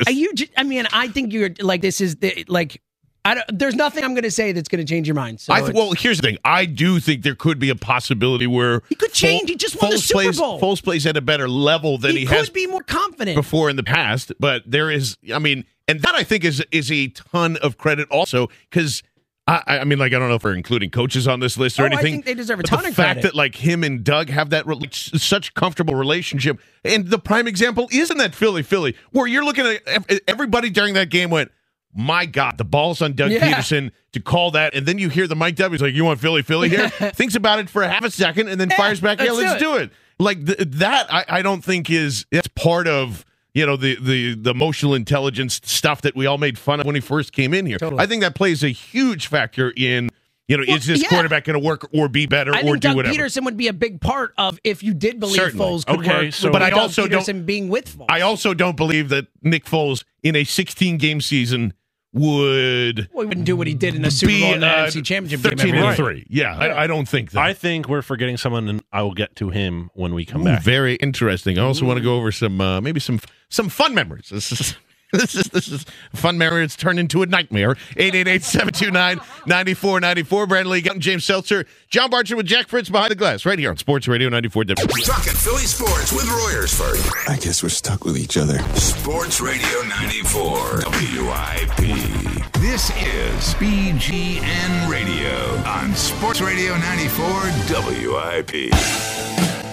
Are you? I mean, I think you're like this is the like. I don't, there's nothing I'm going to say that's going to change your mind. So I th- well, here's the thing. I do think there could be a possibility where he could change. He just won the Super plays, Bowl. Foles plays at a better level than he, he, could has be more confident. before in the past. But there is, I mean, and that I think is is a ton of credit also because. I, I mean, like I don't know if we're including coaches on this list or Oh, I anything. think they deserve a ton the of fact credit. that like him and Doug have that re- such comfortable relationship, and the prime example isn't that Philly Philly where you're looking at everybody during that game went, my God, the ball's on Doug Yeah. Pederson to call that, and then you hear the Mike W. like, "You want Philly Philly here?" Thinks about it for a half a second, and then fires back, "Yeah, let's let's do do it." Like th- that, I, I don't think is that's part of you know the the the emotional intelligence stuff that we all made fun of when he first came in here. Totally. I think that plays a huge factor in you know Well, is this yeah. quarterback going to work or be better I or think do Doug whatever. Pederson would be a big part of if you did believe Certainly. Foles could Okay, work. so- But I Doug also don't- Pederson being with Foles. I also don't believe that Nick Foles in a 16 game season would well, he wouldn't do what he did in the Super Bowl and the uh, NFC Championship 13 game. every and three. Yeah, I, I don't think that. I think we're forgetting someone, and I will get to him when we come Ooh, back. Very interesting. I also want to go over some uh, maybe some some fun memories. This is this is this is a fun memory. It's turned into a nightmare. 888-729-9494. Brandon Lee, Gunn, James Seltzer, John Barchard with Jack Fritz behind the glass, right here on Sports Radio 94 W. Talking Philly sports with Royersford. I guess we're stuck with each other. Sports Radio 94 WIP. This is BGN Radio on Sports Radio 94 WIP.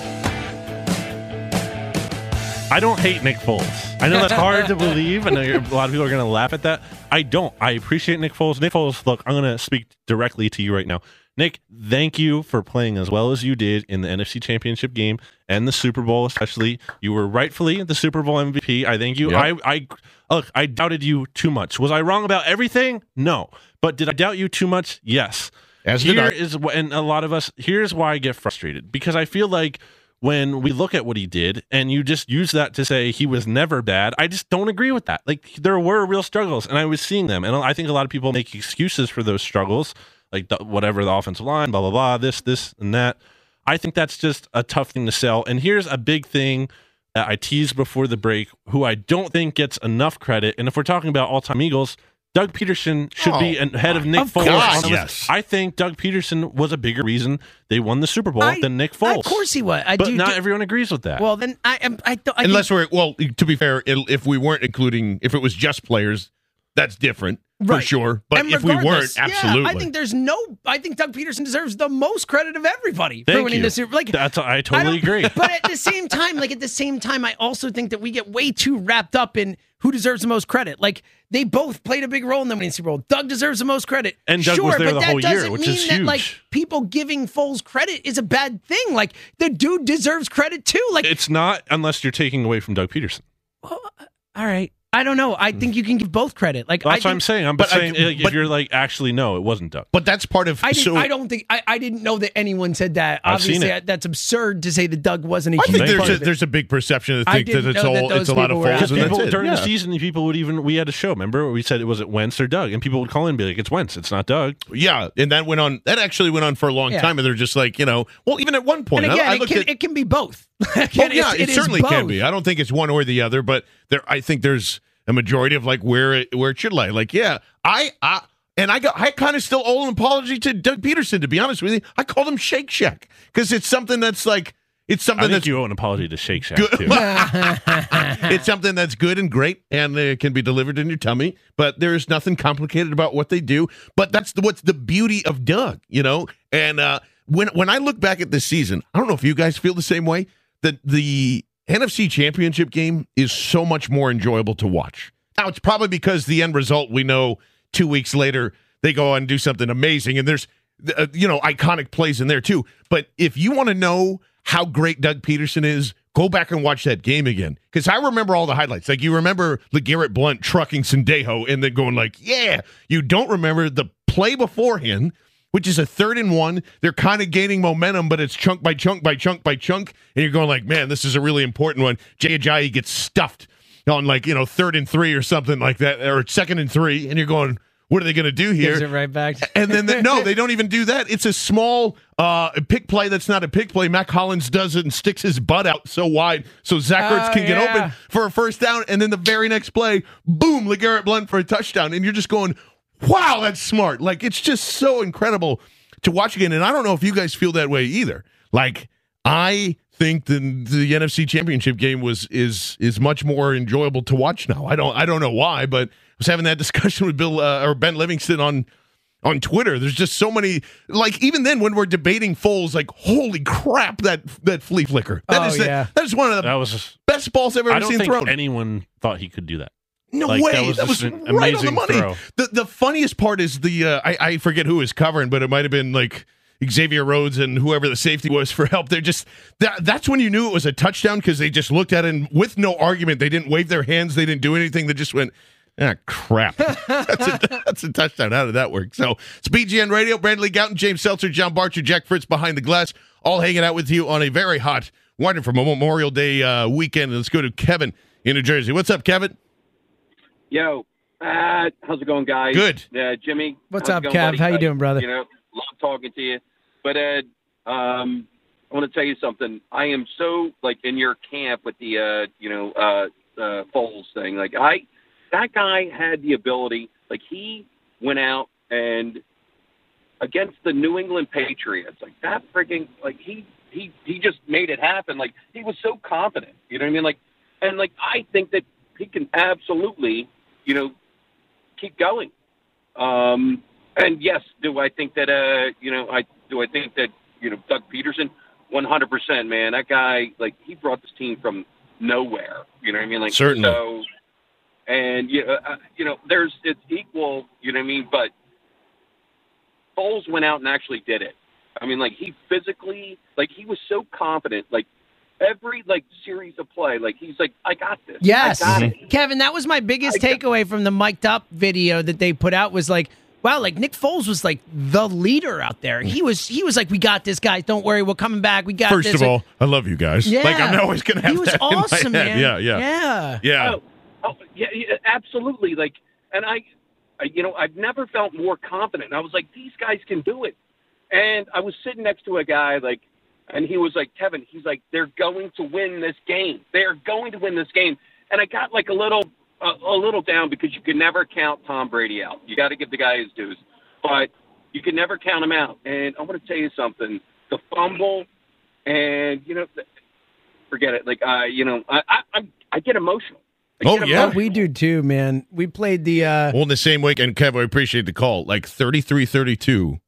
I don't hate Nick Foles. I know that's hard to believe, I know a lot of people are going to laugh at that. I don't. I appreciate Nick Foles. Nick Foles, look, I'm going to speak directly to you right now. Nick, thank you for playing as well as you did in the NFC Championship game and the Super Bowl, especially. You were rightfully the Super Bowl MVP. I thank you. Yep. I, I look, I doubted you too much. Was I wrong about everything? No. But did I doubt you too much? Yes. As did I. is and a lot of us here's why I get frustrated because I feel like when we look at what he did and you just use that to say he was never bad, I just don't agree with that. Like there were real struggles and I was seeing them and I think a lot of people make excuses for those struggles, like the, whatever the offensive line, blah blah blah, this this and that. I think that's just a tough thing to sell. And here's a big thing that I teased before the break, who I don't think gets enough credit. And if we're talking about all-time Eagles, Doug Pederson should be Oh, ahead of Nick of Foles. course. on the. Yes. I think Doug Pederson was a bigger reason they won the Super Bowl I- than Nick Foles. Of course he was. I but do, not do- everyone agrees with that. Well, then I am. I, I Unless we're well, to be fair, it, if we weren't including, if it was just players, that's different. For sure. But And if we weren't, regardless, yeah, absolutely. I think there's no. I think Doug Pederson deserves the most credit of everybody for winning you. the Super. Like That's I totally don't- agree. But at the same time, like at the same time, I also think that we get way too wrapped up in who deserves the most credit. Like they both played a big role in the winning Super Bowl. Doug deserves the most credit. And Doug sure, was there but the that whole year, doesn't which mean is that like people giving Foles credit is a bad thing. Like the dude deserves credit too. Like It's not unless you're taking away from Doug Pederson. Well, uh, all right. I don't know. I think you can give both credit. Like I That's what I'm saying. I'm But I- saying like, but- if you're like, actually, no, it wasn't Doug. but that's part of I, didn't, so I don't think I, I didn't know that anyone said that. I've seen Obviously, it. I- that's absurd to say that Doug wasn't a I huge think there's part a, of it. there's a big perception to I think that didn't it's know all that it's a lot of people were Foles out and people during Yeah. the season, people would even we had a show. Remember, we said it was it Wentz or Doug, and people would call in and be like, "It's Wentz, it's not Doug." Yeah, and that went on. That actually went on for a long Yeah. time, and they're just like, you know, well, even at one point, and I- again, I it can, at. it can be both. Well, Again, yeah, it's- it, is certainly can be. I don't think it's one or the other, but there, I think there's a majority of like where it where it should lie. Like, yeah, I, I and I got I kind of still owe an apology to Doug Pederson. To be honest with you, I called him Shake Shack because it's something that's like it's something think that's you owe an apology to Shake Shack Good. too. it's something that's good and great and it can be delivered in your tummy but there's nothing complicated about what they do but that's the, what's the beauty of doug you know and uh, when when i look back at this season i don't know if you guys feel the same way that the nfc championship game is so much more enjoyable to watch. Now it's probably because the end result we know two weeks later they go on and do something amazing and there's uh, you know iconic plays in there too. But if you want to know how great doug pederson is go back and watch that game again. Because i remember all the highlights. Like you remember legarrette blunt trucking sendejo and then going like yeah. You don't remember the play beforehand which is a third and one. They're kind of gaining momentum, but it's chunk by chunk by chunk by chunk. And you're going like, man, this is a really important one. Jay Ajayi gets stuffed on like, you know, third and three or something like that, or second and three. And you're going, what are they going to do Gives here? it right back. And then, the, no, they don't even do that. It's a small uh, pick play that's not a pick play. Mack Hollins does it and sticks his butt out so wide so Zach Ertz Oh, can get yeah. open for a first down. And then the very next play, boom, LeGarrette Blunt for a touchdown. And you're just going, wow, that's smart. Like, it's just so incredible to watch again. And I don't know if you guys feel that way either. Like, I think the the NFC Championship game was is is much more enjoyable to watch now. I don't I don't know why, but I was having that discussion with Bill uh, or Ben Livingston on on Twitter. There's just so many like even then when we're debating Foles, like holy crap that that flea flicker. That Oh, is the- yeah. that is one of the That was just, best balls I've ever I don't seen think thrown. anyone thought he could do that. No Like, way. that was That was, right on the amazing money. throw. The the funniest part is the uh, I, I forget who was covering, but it might have been like Xavier Rhodes and whoever the safety was for help. They're just that that's when you knew it was a touchdown because they just looked at it and with no argument. They didn't wave their hands. They didn't do anything. They just went. Ah, crap. that's, a, that's a touchdown. How did that work? So it's BGN Radio. Brandon Lee Gowton, James Seltzer, John Barchard, Jack Fritz behind the glass, all hanging out with you on a very hot, wonderful Memorial Day uh, weekend. Let's go to Kevin in New Jersey. What's up, Kevin? Yo, uh, how's it going, guys? Good. Uh, Jimmy. What's up, it going, Kev? buddy? How you doing, brother? You know, love talking to you. But Ed, um, I want to tell you something. I am so like in your camp with the uh, you know uh, uh, Foles thing. Like I, that guy had the ability. Like he went out and against the New England Patriots. Like that freaking like he he he just made it happen. Like he was so confident. You know what I mean? Like and like I think that he can absolutely you know keep going. Um, and yes, do I think that uh you know I do I think that you know Doug Pederson, one hundred percent man. That guy like he brought this team from nowhere. You know what I mean? Like Certainly. So, and you know, uh, you know, there's it's equal. You know what I mean? But Foles went out and actually did it. I mean, like he physically, like he was so confident. Like every like series of play, like he's like, I got this. Yes, I got mm-hmm. it. Kevin, that was my biggest takeaway from the mic'd up video that they put out was like, wow, like Nick Foles was like the leader out there. He was he was like, we got this, guys. Don't worry, we're coming back. We got First this. of all, I love you guys. yeah, Like I'm always going to have he was that in my awesome, head. man. Yeah, yeah, yeah, yeah. Oh, oh, yeah, yeah, absolutely. Like, and I, I, you know, I've never felt more confident. I was like, these guys can do it. And I was sitting next to a guy like, and he was like, Kevin, he's like, they're going to win this game. They are going to win this game. And I got like a little, a, a little down because you can never count Tom Brady out. You got to give the guy his dues, but you can never count him out. And I want to tell you something: the fumble, and you know, forget it. Like, uh, you know, I, I, I'm- I get emotional. Oh, yeah. we do too, man. We played the uh Well, in the same week, and Kev, I appreciate the call. Like 33 32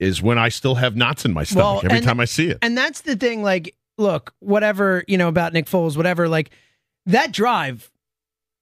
is when I still have knots in my stomach Well, every and- time I see it. And that's the thing. Like, look, whatever you know about Nick Foles, whatever. Like that drive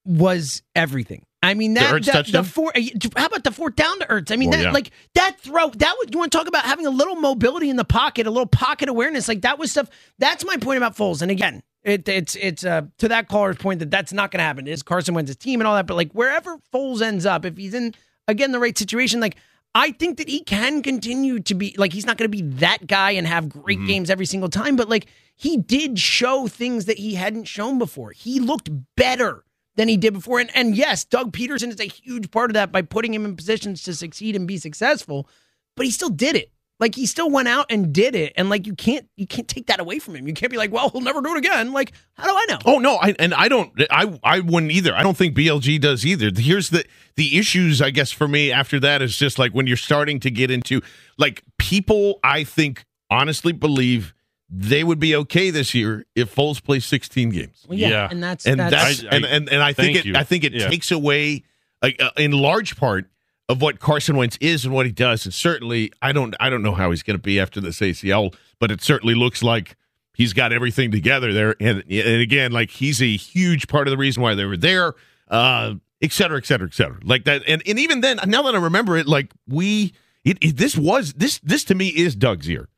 was everything. I mean, that, Ertz that the four. How about the fourth down to Ertz? I mean, Well, that yeah. like that throw. That would you want to talk about having a little mobility in the pocket, a little pocket awareness. Like that was stuff. That's my point about Foles. And again, it, it's it's uh, to that caller's point that that's not going to happen. Is Carson Wentz's team and all that, but like wherever Foles ends up, if he's in again the right situation, like. I think that he can continue to be like he's not going to be that guy and have great Mm-hmm. games every single time, but like he did show things that he hadn't shown before. He looked better than he did before, and and yes, Doug Pederson is a huge part of that by putting him in positions to succeed and be successful. But he still did it. Like he still went out and did it, and like you can't you can't take that away from him. You can't be like, well, he'll never do it again. Like how do I know? Oh no, I and I don't I I wouldn't either. I don't think BLG does either. Here's the the issues I guess for me after that is just like when you're starting to get into like people I think honestly believe they would be okay this year if Foles plays 16 games. Well, yeah, and that's and that's, that's, and, and and I think it you. I think it Yeah. takes away like, uh, in large part of what Carson Wentz is and what he does. And certainly, I don't I don't know how he's going to be after this ACL, but it certainly looks like he's got everything together there. And and again, like he's a huge part of the reason why they were there. Uh, et cetera, et cetera, et cetera. Like that, and and even then, now that I remember it, like we, it, it this was this this to me is Doug's year.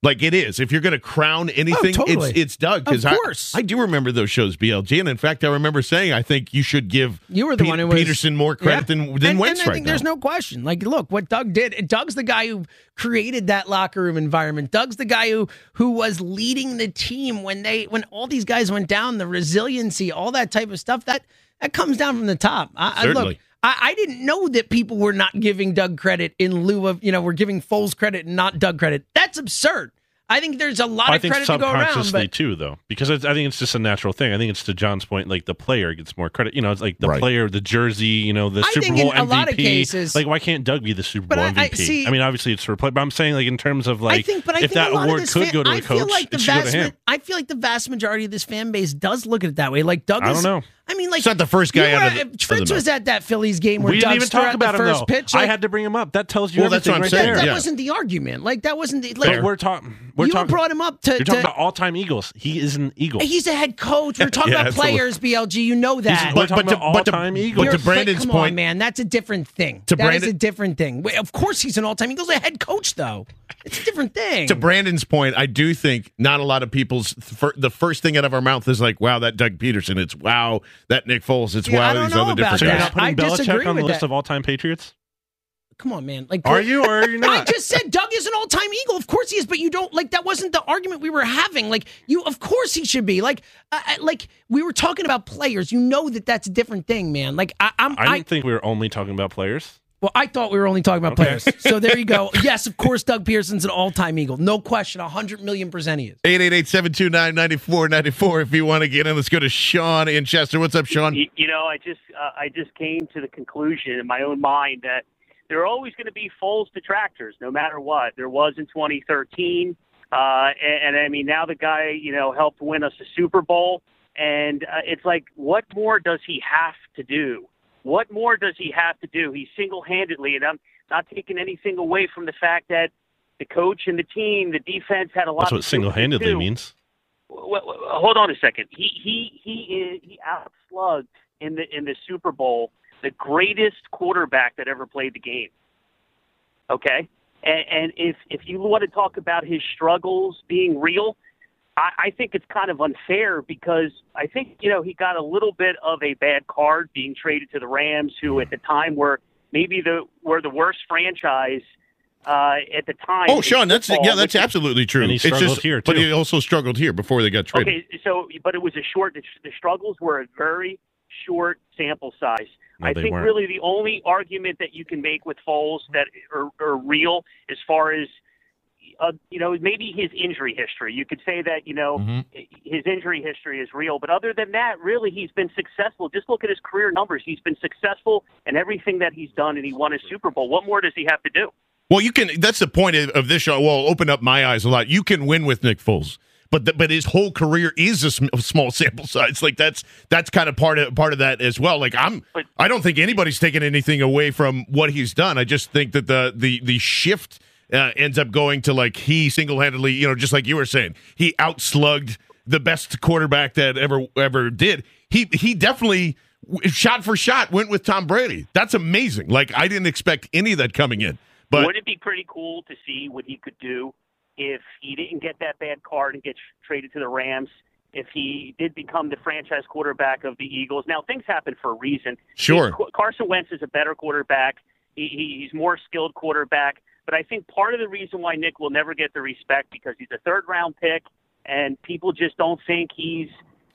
Like it is. If you're going to crown oh, anything, totally. it's it's Doug. Of I, course. I do remember those shows, BLG, and in fact, I remember saying I think you should give You were the Pe- one who was Pederson more credit Yeah. than than and, Wentz and I right think now. there's no question. Like, look what Doug did. Doug's the guy who created that locker room environment. Doug's the guy who who was leading the team when they when all these guys went down. The resiliency, all that type of stuff that that comes down from the top. I, I look. Certainly. I, I didn't know that people were not giving Doug credit in lieu of, you know, we're giving Foles credit and not Doug credit. That's absurd. I think there's a lot I of think credit to go around. subconsciously But too, though, because it's, I think it's just a natural thing. I think it's to John's point, like the player gets more credit. You know, it's like the Right. player, the jersey, you know, the I Super think Bowl in a MVP. lot of cases- like, why can't Doug be the Super Bowl I- I- MVP? see- mean, obviously it's for play, but I'm saying like in terms of like I think, but I if think that award could fan, go to a I coach, like the it should go to him. I feel like the vast majority of this fan base does look at it that way. Like Doug, I don't know. I mean, like It's not the first guy you out of the- Fritz was at that Phillies game where we Doug didn't even talk about the him first though. pitch. I had to bring him up. That tells you Well, that's everything what I'm right saying, there. that yeah. wasn't the argument. Like that wasn't the, But like we're talking. We're you talking. brought him up to. You're talking to- about all-time Eagles. He is an Eagle. He's a head coach. We're talking Yeah, about absolutely. players, BLG. You know that. We're talking to- but to- all-time but Eagles. to You're- Brandon's come point- on, man, that's a different thing. To That is Brandon- a different thing. Wait, Of course, he's an all-time Eagles a head coach, though. It's a different thing. to Brandon's point, I do think not a lot of people's the first thing out of our mouth is like, "Wow, that Doug Pederson." It's wow, that Nick Foles. It's Yeah, I wow, don't these know other about different so you're guys. not putting I disagree Belichick on the list that. of all-time Patriots? Come on, man. Like, Are you or are you not? I just said Doug is an all-time Eagle. Of course he is, but you don't like that. Wasn't the argument we were having? Like, you, of course he should be. Like, uh, uh, like we were talking about players. You know that that's a different thing, man. Like, I, I'm. I I, didn't think we were only talking about players. Well, I thought we were only talking about Okay. players. So there you go. Yes, of course, Doug Pederson's an all-time Eagle. No question. hundred million percent he is. 888-729-9494 if you want to get in. Let's go to Sean in Chester. What's up, Sean? You, you know, I just uh, I just came to the conclusion in my own mind that there are always going to be Foles detractors, no matter what. There was in 2013, uh, and, and I mean now the guy you know helped win us a Super Bowl, and uh, it's like, what more does he have to do? What more does he have to do? He single-handedly, and I'm not taking anything away from the fact that the coach and the team, the defense had a lot. That's what single-handedly means. Well, well, hold on a second. He he he is he outslugged in the in the Super Bowl the greatest quarterback that ever played the game. Okay, and, and if if you want to talk about his struggles being real, I, I think it's kind of unfair because I think you know he got a little bit of a bad card being traded to the Rams, who at the time were maybe the were the worst franchise uh, at the time. Oh, Sean, that's football, yeah, that's which absolutely true. And he It's struggled just- here, but he also struggled here before they got traded. Okay, so but it was a short. The, the struggles were a very short sample size. No, I think weren't. really the only argument that you can make with Foles that are, are real as far as uh, you know maybe his injury history. You could say that you know Mm-hmm. his injury history is real, but other than that, really he's been successful. Just look at his career numbers. He's been successful in everything that he's done, and he won a Super Bowl. What more does he have to do? Well, you can. That's the point of, of this show. Well, open up my eyes a lot. You can win with Nick Foles, but the, but his whole career is a sm- small sample size. Like that's that's kind of part of part of that as well. Like I'm, I don't think anybody's taking anything away from what he's done. I just think that the the the shift uh, ends up going to like he single handedly, you know, just like you were saying, he outslugged the best quarterback that ever ever did. He he definitely shot for shot went with Tom Brady. That's amazing. Like I didn't expect any of that coming in. But Would it be pretty cool to see what he could do if he didn't get that bad card and get traded to the Rams? If he did become the franchise quarterback of the Eagles, now things happen for a reason. Sure. Carson Wentz is a better quarterback. He, he, he's more skilled quarterback. But I think part of the reason why Nick will never get the respect because he's a third round pick, and people just don't think he's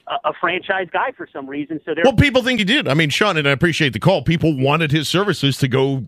a, franchise guy for some reason. So Well, people think he did. I mean, Sean, and I appreciate the call. People wanted his services to go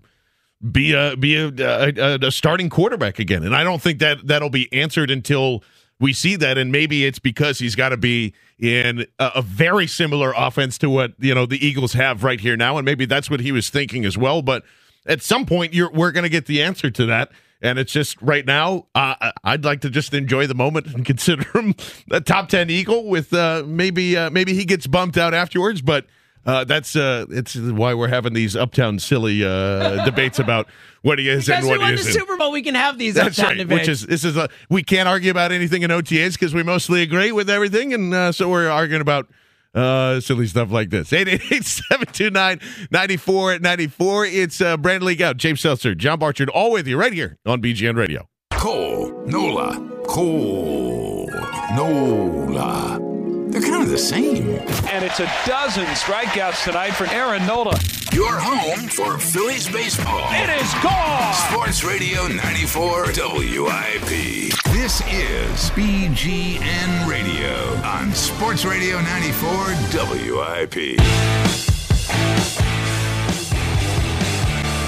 be a be a, a, a starting quarterback again, and I don't think that that'll be answered until we see that. And maybe it's because he's got to be in a, a very similar offense to what you know the Eagles have right here now, and maybe that's what he was thinking as well. But at some point, you're we're going to get the answer to that. And it's just right now, uh, I'd like to just enjoy the moment and consider him a top ten Eagle. With uh, maybe uh, maybe he gets bumped out afterwards, but uh, that's uh, it's why we're having these uptown silly uh, debates about what he is Because and what he won the isn't. Super Bowl, we can have these That's uptown right. debates. Which is this is a, we can't argue about anything in OTAs because we mostly agree with everything, and uh, so we're arguing about uh, silly stuff like this. 888-729-9494. It's uh, Brandon Lee Gowton. James Seltzer, John Barchard, all with you right here on BGN Radio. Cole, Nola, Cole, Nola. They're kind of the same. And it's a dozen strikeouts tonight for Aaron Nola. Your home for Phillies baseball. It is gone. Sports Radio 94 WIP. This is BGN Radio on Sports Radio 94 WIP.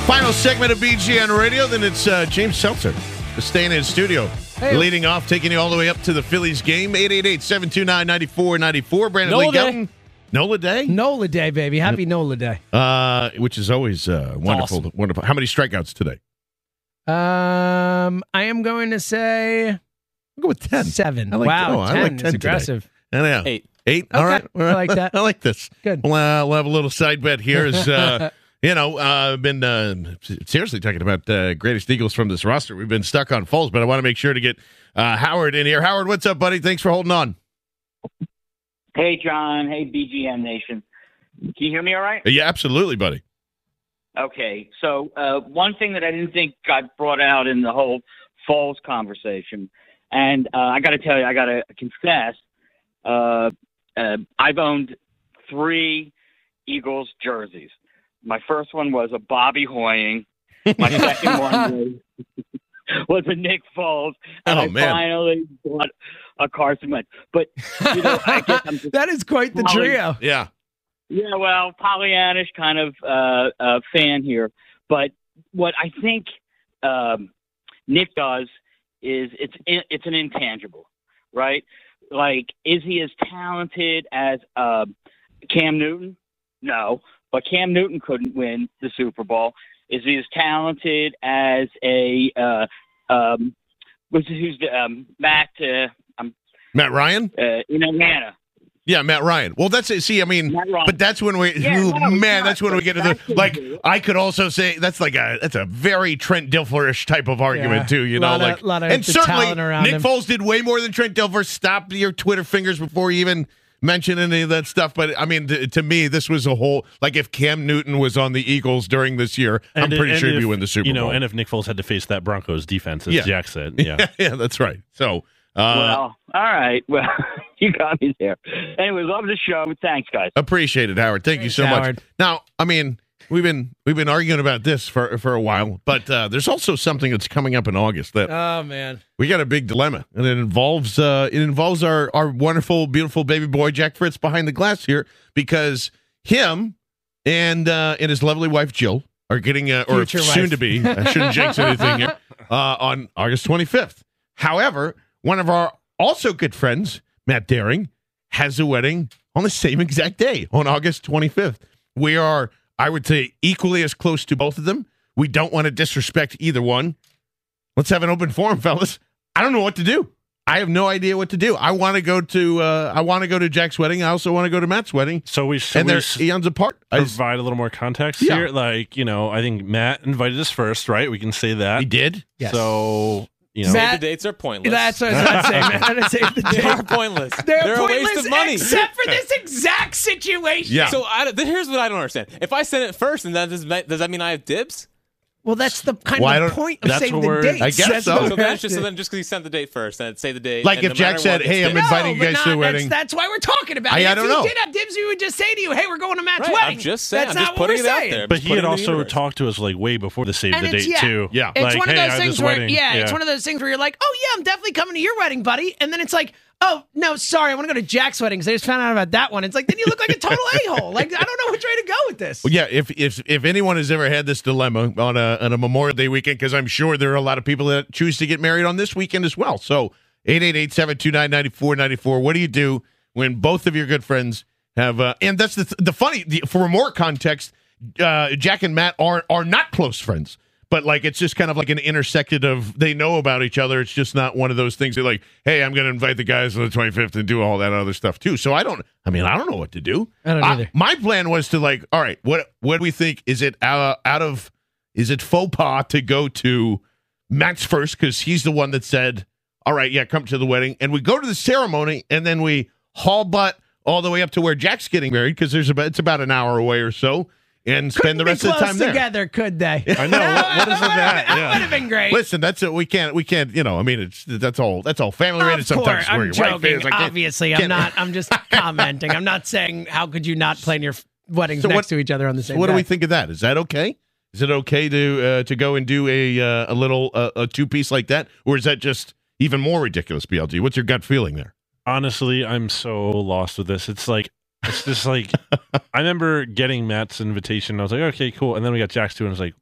Final segment of BGN Radio. Then it's uh, James Seltzer staying in studio. Hey. Leading off, taking you all the way up to the Phillies game. 888-729-9494. Brandon Nola Lee Day. Nola Day? Nola Day, baby. Happy Nola Day. Uh, which is always uh, wonderful. awesome. Wonderful. How many strikeouts today? Um, I am going to say I'll go with 10. seven. I like- wow, oh, I 10 like 10 today. aggressive. I know. Eight. Eight. All Okay, right. I like that. I like this. Good. Well, uh, we'll have a little side bet here. Is uh, you know, uh, I've been uh, seriously talking about uh, greatest Eagles from this roster. We've been stuck on Foles, but I want to make sure to get uh, Howard in here. Howard, what's up, buddy? Thanks for holding on. Hey, John. Hey, BGN Nation. Can you hear me all right? Yeah, absolutely, buddy. Okay. So, uh, one thing that I didn't think got brought out in the whole Foles conversation, and uh, I got to tell you, I got to confess, uh, uh, I've owned three Eagles jerseys. My first one was a Bobby Hoying. My second one was, was a Nick Foles, and Oh, I man. finally bought a Carson Wentz. But you know, I guess I'm just That is quite the Molly- trio. Yeah. yeah, well, Pollyannish kind of uh, uh, fan here, but what I think um, Nick does is it's it's an intangible, right? Like, is he as talented as uh, Cam Newton? No, but Cam Newton couldn't win the Super Bowl. Is he as talented as a uh, um, who's who's the um, Matt? Uh, I'm Matt Ryan? uh, in Atlanta. Yeah, Matt Ryan. Well, that's it. See, I mean, but that's when we, Yeah, ooh, no, man, that's when we get to the like. I could also say that's like a that's a very Trent Dilferish type of argument Yeah. too. You know, of- like lot of and certainly Nick him. Foles did way more than Trent Dilfer. Stop your Twitter fingers before you even mention any of that stuff. But I mean, to, to me, this was a whole like if Cam Newton was on the Eagles during this year, I'm And- pretty and sure he'd if, be win the Super Bowl. you know, Bowl. and if Nick Foles had to face that Broncos defense, as Yeah. Jack said, yeah. yeah, that's right. So. Uh, well, all right. Well, you got me there. Anyway, love the show. Thanks, guys. Appreciate it, Howard. Thank you so much. Now, I mean, we've been we've been arguing about this for for a while, but uh, there's also something that's coming up in August that Oh man. we got a big dilemma, and it involves uh, it involves our our wonderful, beautiful baby boy Jack Fritz behind the glass here because him and uh, and his lovely wife Jill are getting uh, or Future soon wife. to be. I shouldn't jinx anything here. Uh, on August 25th. However, one of our also good friends, Matt Daring, has a wedding on the same exact day on August 25th. We are, I would say, equally as close to both of them. We don't want to disrespect either one. Let's have an open forum, fellas. I don't know what to do. I have no idea what to do. I want to go to uh, I want to go to Jack's wedding. I also want to go to Matt's wedding. So we should and we they're s- eons apart. I just- provide a little more context Yeah. here. Like, you know, I think Matt invited us first, right? We can say that. He did. Yes. So, you know, Matt- Save the dates are pointless. That's what I was about to say, man. I'm gonna the they are pointless. They're, They're a pointless waste of money. except for this exact situation. Yeah. So I, here's what I don't understand. If I send it first, and that does, does that mean I have dibs? Well, that's the kind Well, of point of that's saving the we're- I guess That's so. So we're then, it's just, so then just because you sent the date first, and say the date. Like and if no Jack said, what, "Hey, I'm dibs. inviting you but guys to the wedding." That's, that's why we're talking about I- it. I if don't you know. did have dibs, we would just say to you, "Hey, we're going to Matt's Right, wedding." I'm just saying. That's I'm not just what putting we're it out saying. there. but he put had it in the also universe. talked to us like way before the save the date too. Yeah. It's one of those things where, yeah, it's one of those things where you're like, "Oh yeah, I'm definitely coming to your wedding, buddy," and then it's like, "Oh no, sorry, I want to go to Jack's wedding." because I just found out about that one. It's like then you look like a total a hole. Like I don't know which way to go with this. Well, yeah, if if if anyone has ever had this dilemma on a on a Memorial Day weekend, because I'm sure there are a lot of people that choose to get married on this weekend as well. So 888-729-9494. What do you do when both of your good friends have uh, and that's the the funny the, for more context, uh, Jack and Matt are are not close friends. But like it's just kind of like an intersected of they know about each other. It's just not one of those things that like, hey, I'm going to invite the guys on the 25th and do all that other stuff too. So I don't. I mean, I don't know what to do. I don't either. my plan was to like, all right, what what do we think? Is it out, out of is it faux pas to go to Matt's first because he's the one that said, all right, yeah, come to the wedding, and we go to the ceremony, and then we haul butt all the way up to where Jack's getting married because there's about it's about an hour away or so, and spend the Be rest of the close time there. together, could they? I know. What- what is that? That Yeah. would have been great. Listen, that's it. We can't. We can't. You know. I mean, it's that's all. That's all family rated. Of Sometimes course, where I'm your wife joking. is. I can't- Obviously, I'm can't- not. I'm just commenting. I'm not saying how could you not plan your weddings So next what- to each other on the So same. what do we think of that? Is that okay? Is it okay to uh, to go and do a uh, a little uh, a two piece like that, or is that just even more ridiculous? BLG, what's your gut feeling there? Honestly, I'm so lost with this. It's like it's just like I remember getting Matt's invitation. I was like, okay, cool. And then we got Jack's too, and I was like,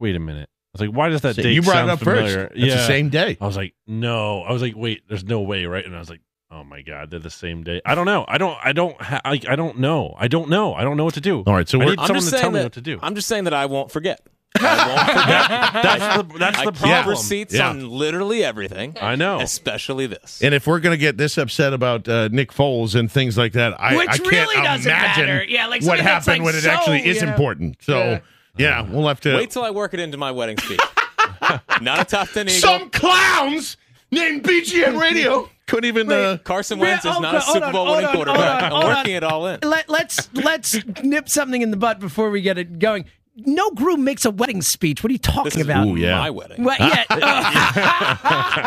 wait a minute. I was like, why does that So date you brought it sound up first. familiar? It's the same day. I was like, no. I was like, wait, there's no way, right? And I was like, oh my god, they're the same day. I don't know. I don't. I don't. Ha- I, I don't know. I don't know. I don't know what to do. All right, so I we're- need I'm someone just to saying tell me what to do. I'm just saying that I won't forget. I won't forget. That's the that's I the keep receipts Yeah. on literally everything. I know. especially this. And if we're gonna get this upset about uh, Nick Foles and things like that, I, Which I can't really doesn't imagine matter. Yeah, like what something that's, happened like, when it so, actually is you know, important. So yeah. yeah, we'll have to. Wait till I work it into my wedding speech. Not a top ten eagle. Some clowns named BGN Radio couldn't even. Uh, Carson Wait, Wentz is hold not on, a hold Super on, Bowl hold winning on, hold quarterback. on, hold I'm on. working it all in. Let, let's let's nip something in the butt before we get it going. No groom makes a wedding speech. What are you talking This is about? Ooh, yeah. my wedding. What, yeah,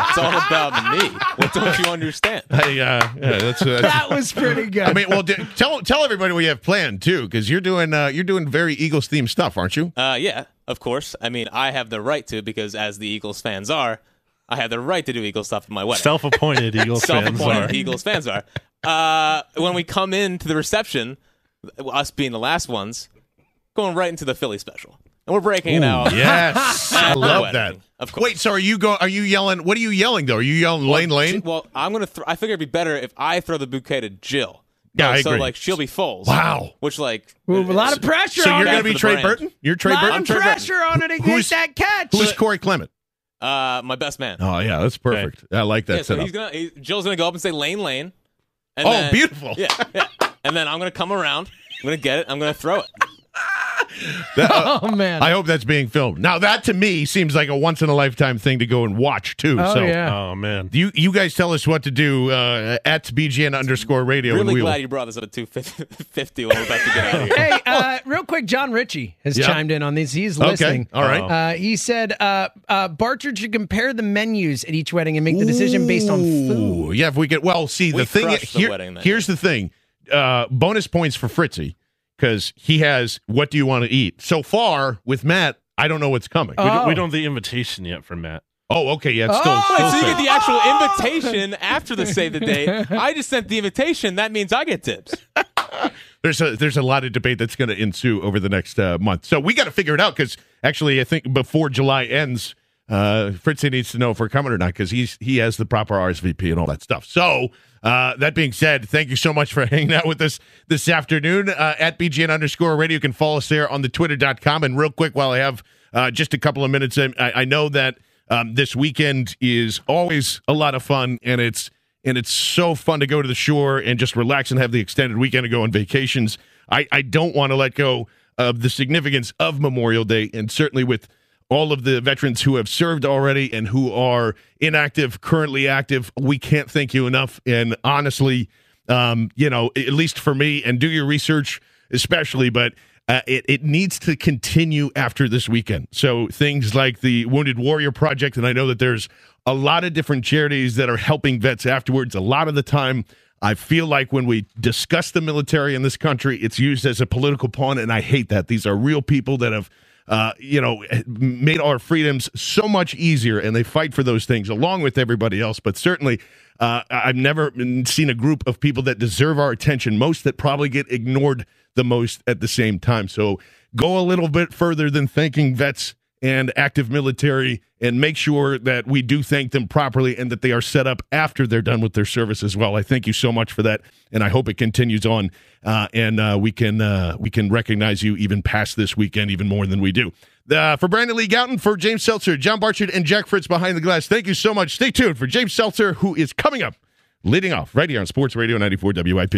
It's all about me. What don't you understand? hey, uh, yeah, that's, uh, that was pretty good. I mean, well, d- tell tell everybody what you have planned too, because you're doing uh, you're doing very Eagles themed stuff, aren't you? Uh, yeah, of course. I mean, I have the right to because as the Eagles fans are, I have the right to do Eagles stuff at my wedding. Self-appointed Eagles fans Self-appointed are. Eagles fans are. Uh, when we come in to the reception, us being the last ones, going right into the Philly special, and we're breaking it out. Yes, I love that. Of course. Wait, so are you go? Are you yelling? What are you yelling though? Are you yelling Lane Lane? Well, I'm gonna. Th- I figure it'd be better if I throw the bouquet to Jill. Yeah, I so agree. like she'll be Foles. Wow. Which like Ooh, a lot of pressure So on you're it. going to be for the Trey brand. Burton? You're Trey a lot Burton. of Trey Burton. pressure on it to Who's- get that catch. Who's Corey Clement? uh, my best man. Oh yeah, that's perfect. I like that yeah, so setup. he's gonna. He, Jill's gonna go up and say Lane Lane. And Oh, then- beautiful. Yeah, yeah. And then I'm gonna come around. I'm gonna get it. I'm gonna throw it. That- uh, oh man. I hope that's being filmed. Now that to me seems like a once in a lifetime thing to go and watch too. Oh, so yeah. Oh man. you you guys tell us what to do uh, at BGN underscore radio. Really we will- glad you brought this up at 250 when we're about to get out of here. hey, uh, real quick, John Ritchie has Yeah. chimed in on these. He's Okay, listening. all right. Uh, he said uh, uh, Barchard should compare the menus at each wedding and make the decision based on food. Yeah, if we get well, see We the thing. the here- wedding here's the thing: uh, bonus points for Fritzy because he has. What do you want to eat? So far with Matt, I don't know what's coming. We, Oh. don't, we don't have the invitation yet from Matt. Oh, okay, yeah, it's still. Oh. still Wait, so you set. get the actual invitation after the save the date. I just sent the invitation. That means I get tips. there's a there's a lot of debate that's going to ensue over the next uh, month. So we got to figure it out because actually, I think before July ends, uh, Fritzy needs to know if we're coming or not because he's he has the proper RSVP and all that stuff. So uh, that being said, thank you so much for hanging out with us this afternoon uh, at BGN underscore radio. You can follow us there on the twitter.com. And real quick, while I have uh, just a couple of minutes, I, I know that. Um, this weekend is always a lot of fun, and it's and it's so fun to go to the shore and just relax and have the extended weekend to go on vacations. I, I don't want to let go of the significance of Memorial Day, and certainly with all of the veterans who have served already and who are inactive, currently active, we can't thank you enough. And honestly, um, you know, at least for me, and do your research, especially, but uh, it, it needs to continue after this weekend. So things like the Wounded Warrior Project, and I know that there's a lot of different charities that are helping vets afterwards. A lot of the time, I feel like when we discuss the military in this country, it's used as a political pawn, and I hate that. These are real people that have uh, you know, made our freedoms so much easier, and they fight for those things along with everybody else. But certainly, uh, I've never seen a group of people that deserve our attention most that probably get ignored the most at the same time. So go a little bit further than thanking vets and active military and make sure that we do thank them properly and that they are set up after they're done with their service as well. I thank you so much for that, and I hope it continues on uh, and uh, we can uh, we can recognize you even past this weekend even more than we do. For Brandon Lee Gowton, for James Seltzer, John Barchard, and Jack Fritz behind the glass, thank you so much. Stay tuned for James Seltzer, who is coming up, leading off right here on Sports Radio 94 WIP.